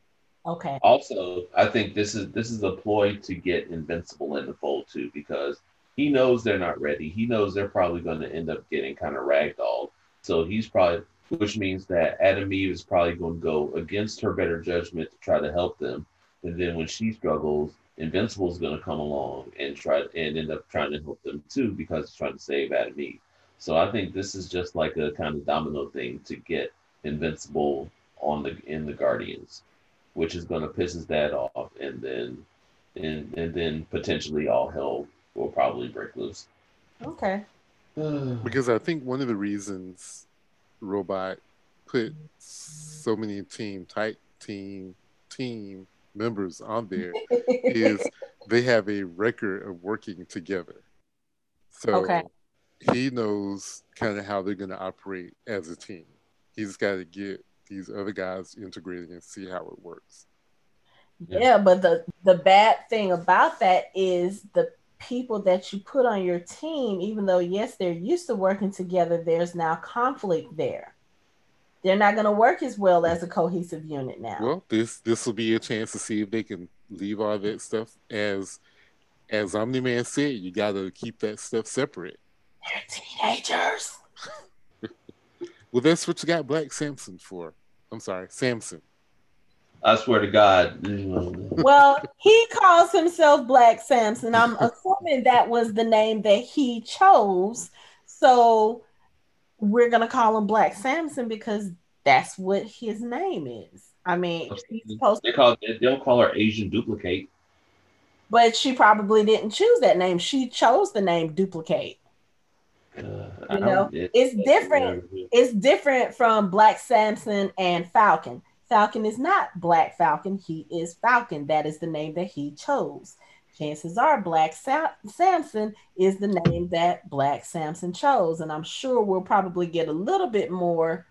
Okay. Also, I think this is this is a ploy to get Invincible in the fold too, because he knows they're not ready. He knows they're probably going to end up getting kind of ragdolled. So he's probably, which means that Atom Eve is probably going to go against her better judgment to try to help them. And then when she struggles, Invincible is going to come along and try and end up trying to help them too because he's trying to save Atom Eve. So I think this is just like a kind of domino thing to get Invincible on the in the Guardians which is going to piss his dad off, and then and and then potentially all hell will probably break loose. Okay. Because I think one of the reasons Robot put so many team tight team team members on there is they have a record of working together. So Okay. he knows kind of how they're going to operate as a team. He's got to get these other guys integrated and see how it works. Yeah, but the the bad thing about that is the people that you put on your team, even though yes, they're used to working together, there's now conflict there. They're not going to work as well as a cohesive unit now. Well, this this will be a chance to see if they can leave all that stuff as as Omni Man said. You got to keep that stuff separate. They're teenagers. Well, that's what you got Black Samson for. I'm sorry, Samson. I swear to God. Well, he calls himself Black Samson. I'm assuming that was the name that he chose. So we're gonna call him Black Samson because that's what his name is. I mean, he's supposed They call they don't call her Asian Dupli-Kate. but she probably didn't choose that name. She chose the name Dupli-Kate. Uh, You know, it- it's different. It's different from Black Samson and Falcon. Falcon is not Black Falcon. He is Falcon. That is the name that he chose. Chances are Black Sa- Samson is the name that Black Samson chose. And I'm sure we'll probably get a little bit more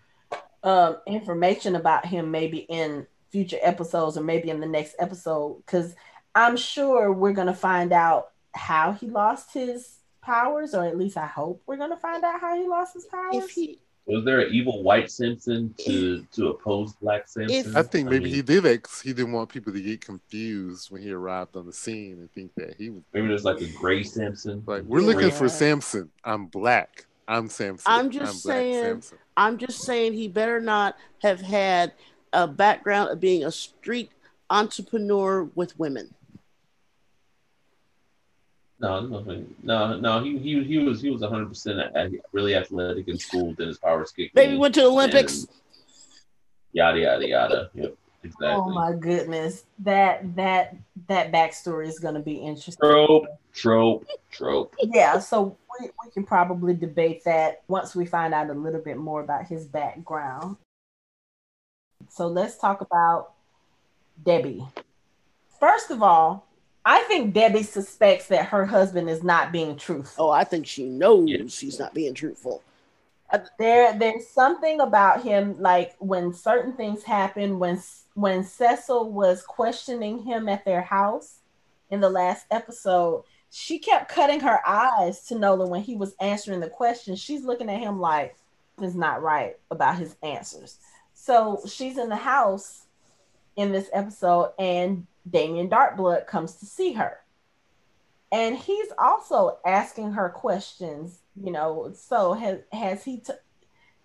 um, information about him maybe in future episodes or maybe in the next episode. Because I'm sure we're going to find out how he lost his powers, or at least I hope we're going to find out how he lost his powers. If he Was there an evil white Simpson to to oppose Black Simpson? I think maybe mean, he did that 'cause he didn't want people to get confused when he arrived on the scene and think that he was maybe there's like a gray Simpson. like, "We're looking for Yeah. Samson. I'm black. I'm Samson. I'm just Black saying- Samson." I'm just saying he better not have had a background of being a street entrepreneur with women. No, no, no, no. He he he was he was 100 percent really athletic in school. Then his powers kicked Maybe went to the Olympics. yada yada yada. Yep, exactly. Oh my goodness, that that that backstory is going to be interesting. Trope, trope, trope. Yeah, so we, we can probably debate that once we find out a little bit more about his background. So let's talk about Debbie. First of all, I think Debbie suspects that her husband is not being truthful. Oh, I think she knows Yeah. she's not being truthful. Uh, there there's something about him like when certain things happen when when Cecil was questioning him at their house in the last episode she kept cutting her eyes to Nolan when he was answering the question she's looking at him like is not right about his answers so she's in the house in this episode and Damien Darkblood comes to see her. And he's also asking her questions you know so has has he t-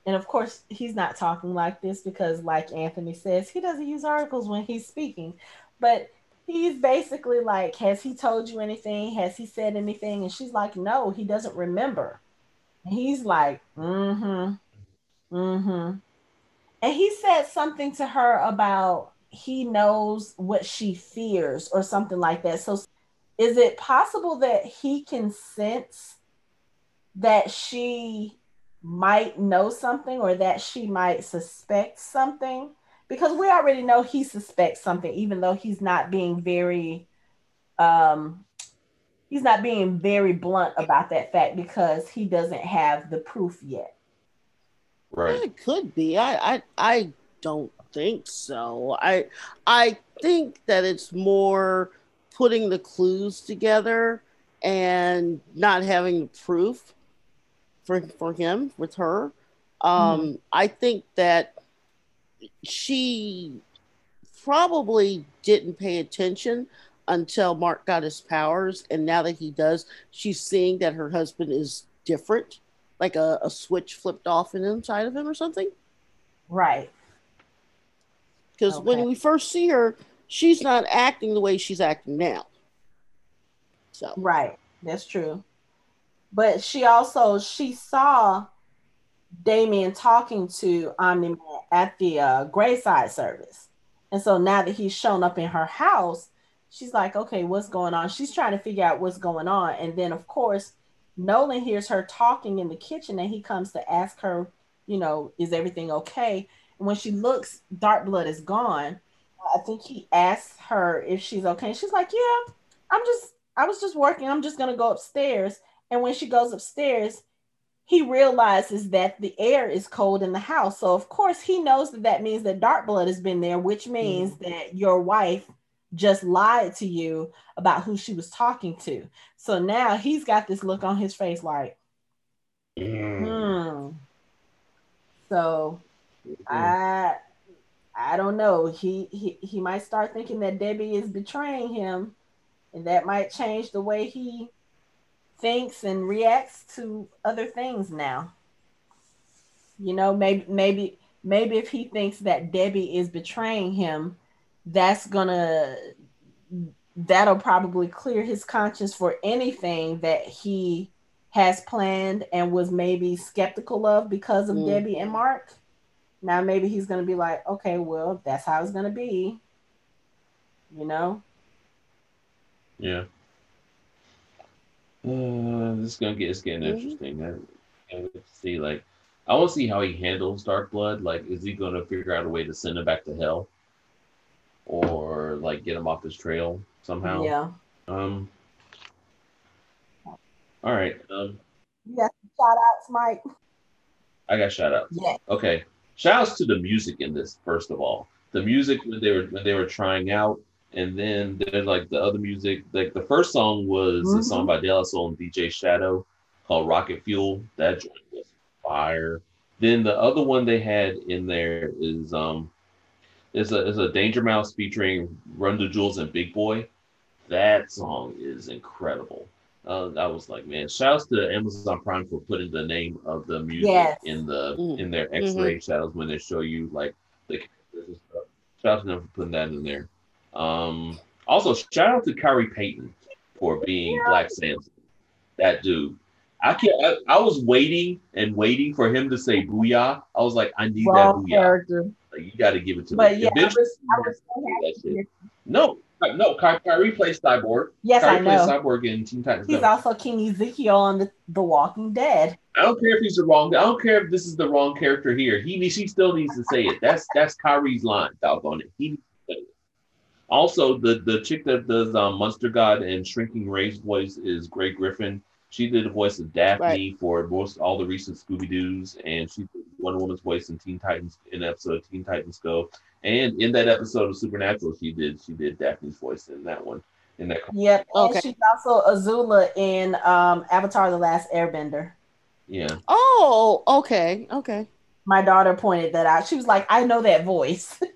and of course he's not talking like this because like anthony says he doesn't use articles when he's speaking. But he's basically like has he told you anything? Has he said anything? And she's like no he doesn't remember. And he's like mm-hmm. Mm-hmm. And he said something to her about he knows what she fears or something like that so is it possible that he can sense that she might know something or that she might suspect something because we already know he suspects something even though he's not being very um he's not being very blunt about that fact because he doesn't have the proof yet Right. It could be. I, I I don't think so. I I think that it's more putting the clues together and not having the proof for for him with her. Um, I think that she probably didn't pay attention until Mark got his powers, and now that he does, she's seeing that her husband is different, like a, a switch flipped off in inside of him or something. right Because when we first see her, she's not acting the way she's acting now. So Right. That's true. But she also she saw Damien talking to Omni Man at the uh, Grayside service. And so now that he's shown up in her house, she's like, okay, what's going on? She's trying to figure out what's going on. And then, of course, Nolan hears her talking in the kitchen and he comes to ask her, you know, is everything okay? When she looks, Darkblood is gone. I think he asks her if she's okay. She's like, yeah, I'm just, I was just working. I'm just going to go upstairs. And when she goes upstairs, he realizes that the air is cold in the house. So, of course, he knows that that means that Darkblood has been there, which means that your wife just lied to you about who she was talking to. So now he's got this look on his face like, Mm. hmm. So I I don't know. He, he he might start thinking that Debbie is betraying him, and that might change the way he thinks and reacts to other things now. You know, maybe maybe maybe if he thinks that Debbie is betraying him, that's gonna that'll probably clear his conscience for anything that he has planned and was maybe skeptical of because of Mm. Debbie and Mark. Now maybe he's gonna be like, okay, well, that's how it's gonna be. You know? Yeah. Uh, this is gonna get it's getting Mhm. interesting. I, I have to see like I want to see how he handles Darkblood. Like, is he gonna figure out a way to send him back to hell, or like get him off his trail somehow? Yeah. Um. All right. Um. Yeah. Shout outs, Mike. I got shout out. Yeah. Okay. Shout outs to the music in this, first of all. The music when they were when they were trying out, and then there's like the other music. Like the first song was a Mhm. song by De La Soul and DJ Shadow called Rocket Fuel. That joint was fire. Then the other one they had in there is um is a is a Danger Mouse featuring Run the Jewels and Big Boi. That song is incredible. Uh, I was like, man, shouts to Amazon Prime for putting the name of the music Yes. in the Mm. in their X-ray shadows when they show you like the characters and stuff. Shout out to them for putting that in there. Um, also, shout out to Khary Payton for being Black Samson. That dude. I can't. I, I was waiting and waiting for him to say "booyah." I was like, I need Wrong that booyah. character. Like you got to give it to But me. yeah, I Eventually, was, I was so that shit. No, no, Ky- Khary plays Cyborg. Yes, I Khary plays know. Cyborg in Teen Titans. He's Go. also King Ezekiel on the, the Walking Dead. I don't care if he's the wrong. I don't care if this is the wrong character here. He she still needs to say it. That's that's Khary's line. Doggone it. He needs to say it. Also, the the chick that does um, Monster Girl and Shrinking Rae's voice is Grey Griffin. She did the voice of Daphne Right. for most all the recent Scooby Doo's, and she did Wonder Woman's voice in Teen Titans in episode of Teen Titans Go. And in that episode of Supernatural, she did she did Daphne's voice in that one. In that Yep. And Okay. she's also Azula in um, Avatar The Last Airbender. yeah. Oh, okay, okay. My daughter pointed that out. She was like, I know that voice.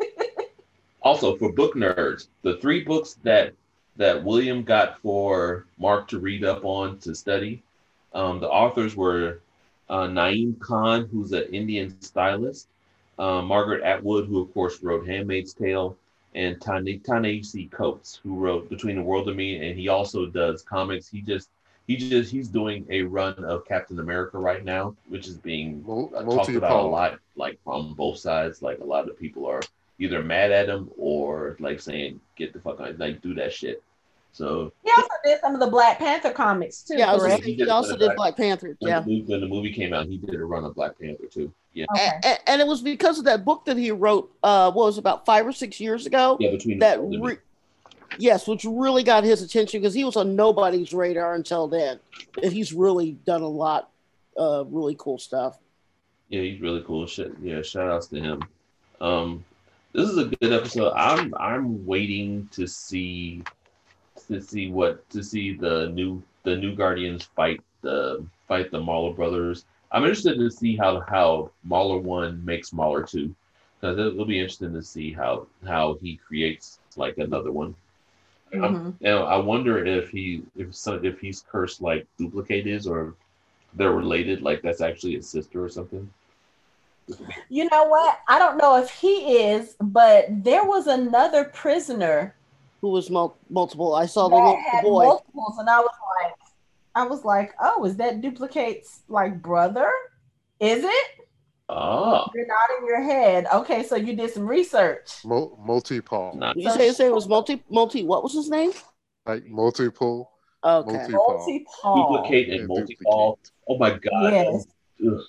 Also, for book nerds, the three books that that William got for Mark to read up on to study, um, the authors were uh, Naeem Khan, who's an Indian stylist, uh, Margaret Atwood, who of course wrote *Handmaid's Tale*, and Tane- Ta-Nehisi Coates, who wrote *Between the World and Me*, and he also does comics. He just he just he's doing a run of Captain America right now, which is being Mul- uh, talked about a lot, like from both sides. Like a lot of people are either mad at him or like saying, "Get the fuck out!" Like do that shit. So he also did some of the Black Panther comics too. Yeah, I was correct? just thinking, he also did Black Panther. when, Yeah. the movie, when the movie came out, he did a run of Black Panther too. Yeah, And, and it was because of that book that he wrote, uh, what was it, about five or six years ago? yeah. Between that World and Me. re- yes, which really got his attention because he was on nobody's radar until then. And he's really done a lot, uh, really cool stuff. Yeah, he's really cool. Shit. Yeah, shout outs to him. Um, this is a good episode. I'm I'm waiting to see to see what to see the new the new Guardians fight the fight the Mauler brothers. I'm interested to see how how Mauler one makes Mauler two because it'll be interesting to see how how he creates like another one. And mm-hmm. I wonder if he if some if he's cursed like Dupli-Kate is or they're related like that's actually his sister or something. You know what? I don't know if he is, but there was another prisoner Who was mul- multiple? I saw the little boy. multiples, and I was like, I was like, oh, is that Dupli-Kate's like brother? Is it? Oh. You're nodding your head. Okay, so you did some research. Mul- multi-pole, not Did you say his name was multi multi? What was his name? like multiple, Okay. Multi- Multi-Paul. Dupli-Kate and and Multi-Paul. Oh my god. Yes. Ugh.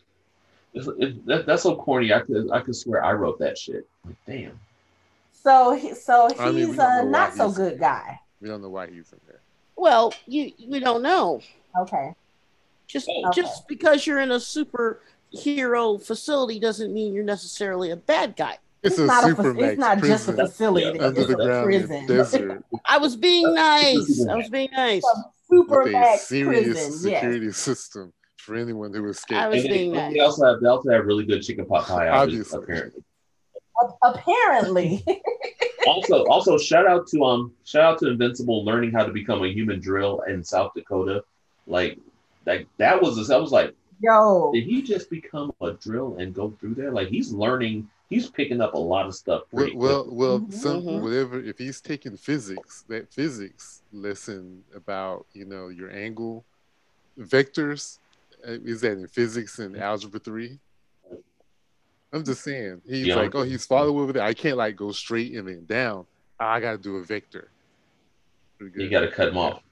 It's, it, that, that's so corny. I could I could swear I wrote that shit. Like, damn. So, he, so he's I mean, a not so he's- good guy. we don't know why he's in there. Well, you we don't know. Okay. Just Oh. just because you're in a superhero facility doesn't mean you're necessarily a bad guy. It's, a not a, super it's not just a facility. Yeah, under it's the a ground prison. desert I was being nice. I was being nice. Super with a serious prison. Yes. security system for anyone who I escaped. was And being they, nice. they also have they also have really good chicken pot pie. Obviously. apparently. Apparently. also also shout out to um shout out to Invincible learning how to become a human drill in South Dakota. Like like that was that was like Yo. did he just become a drill and go through there? Like he's learning, he's picking up a lot of stuff. Well, pretty well, quickly. well Mhm. some Mhm. whatever. If he's taking physics, that physics lesson about you know your angle vectors uh, is that in physics and algebra three. I'm just saying. He's Yeah. like, oh, he's following over there. I can't like go straight and then down. I got to do a vector. You got to cut him off.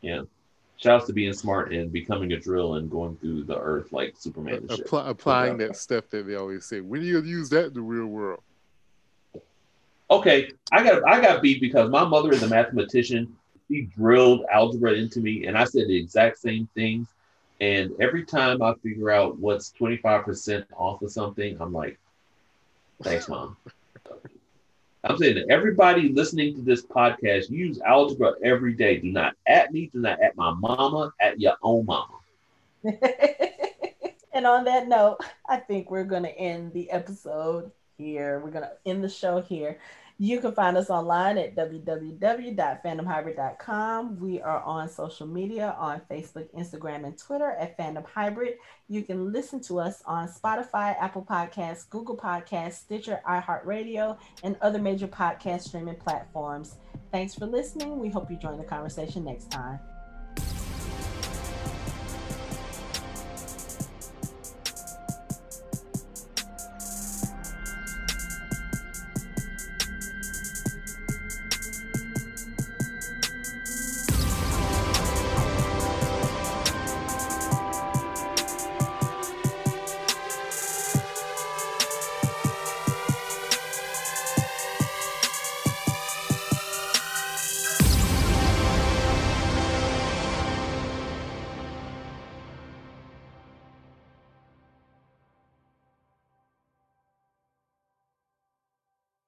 Yeah. Shouts to being smart and becoming a drill and going through the earth like Superman. Apply, applying that stuff that they always say. When are you use that in the real world? Okay, I got I got beat because my mother is a mathematician. She drilled algebra into me, and I said the exact same things. And every time I figure out what's twenty five percent off of something, I'm like, "Thanks, mom." I'm saying that everybody listening to this podcast use algebra every day. Do not at me. Do not at my mama. At your own mama. and on that note, I think we're going to end the episode here. We're going to end the show here. You can find us online at www.fandomhybrid.com. We are on social media on Facebook, Instagram, and Twitter at Fandom Hybrid. You can listen to us on Spotify, Apple Podcasts, Google Podcasts, Stitcher, iHeartRadio, and other major podcast streaming platforms. Thanks for listening. We hope you join the conversation next time.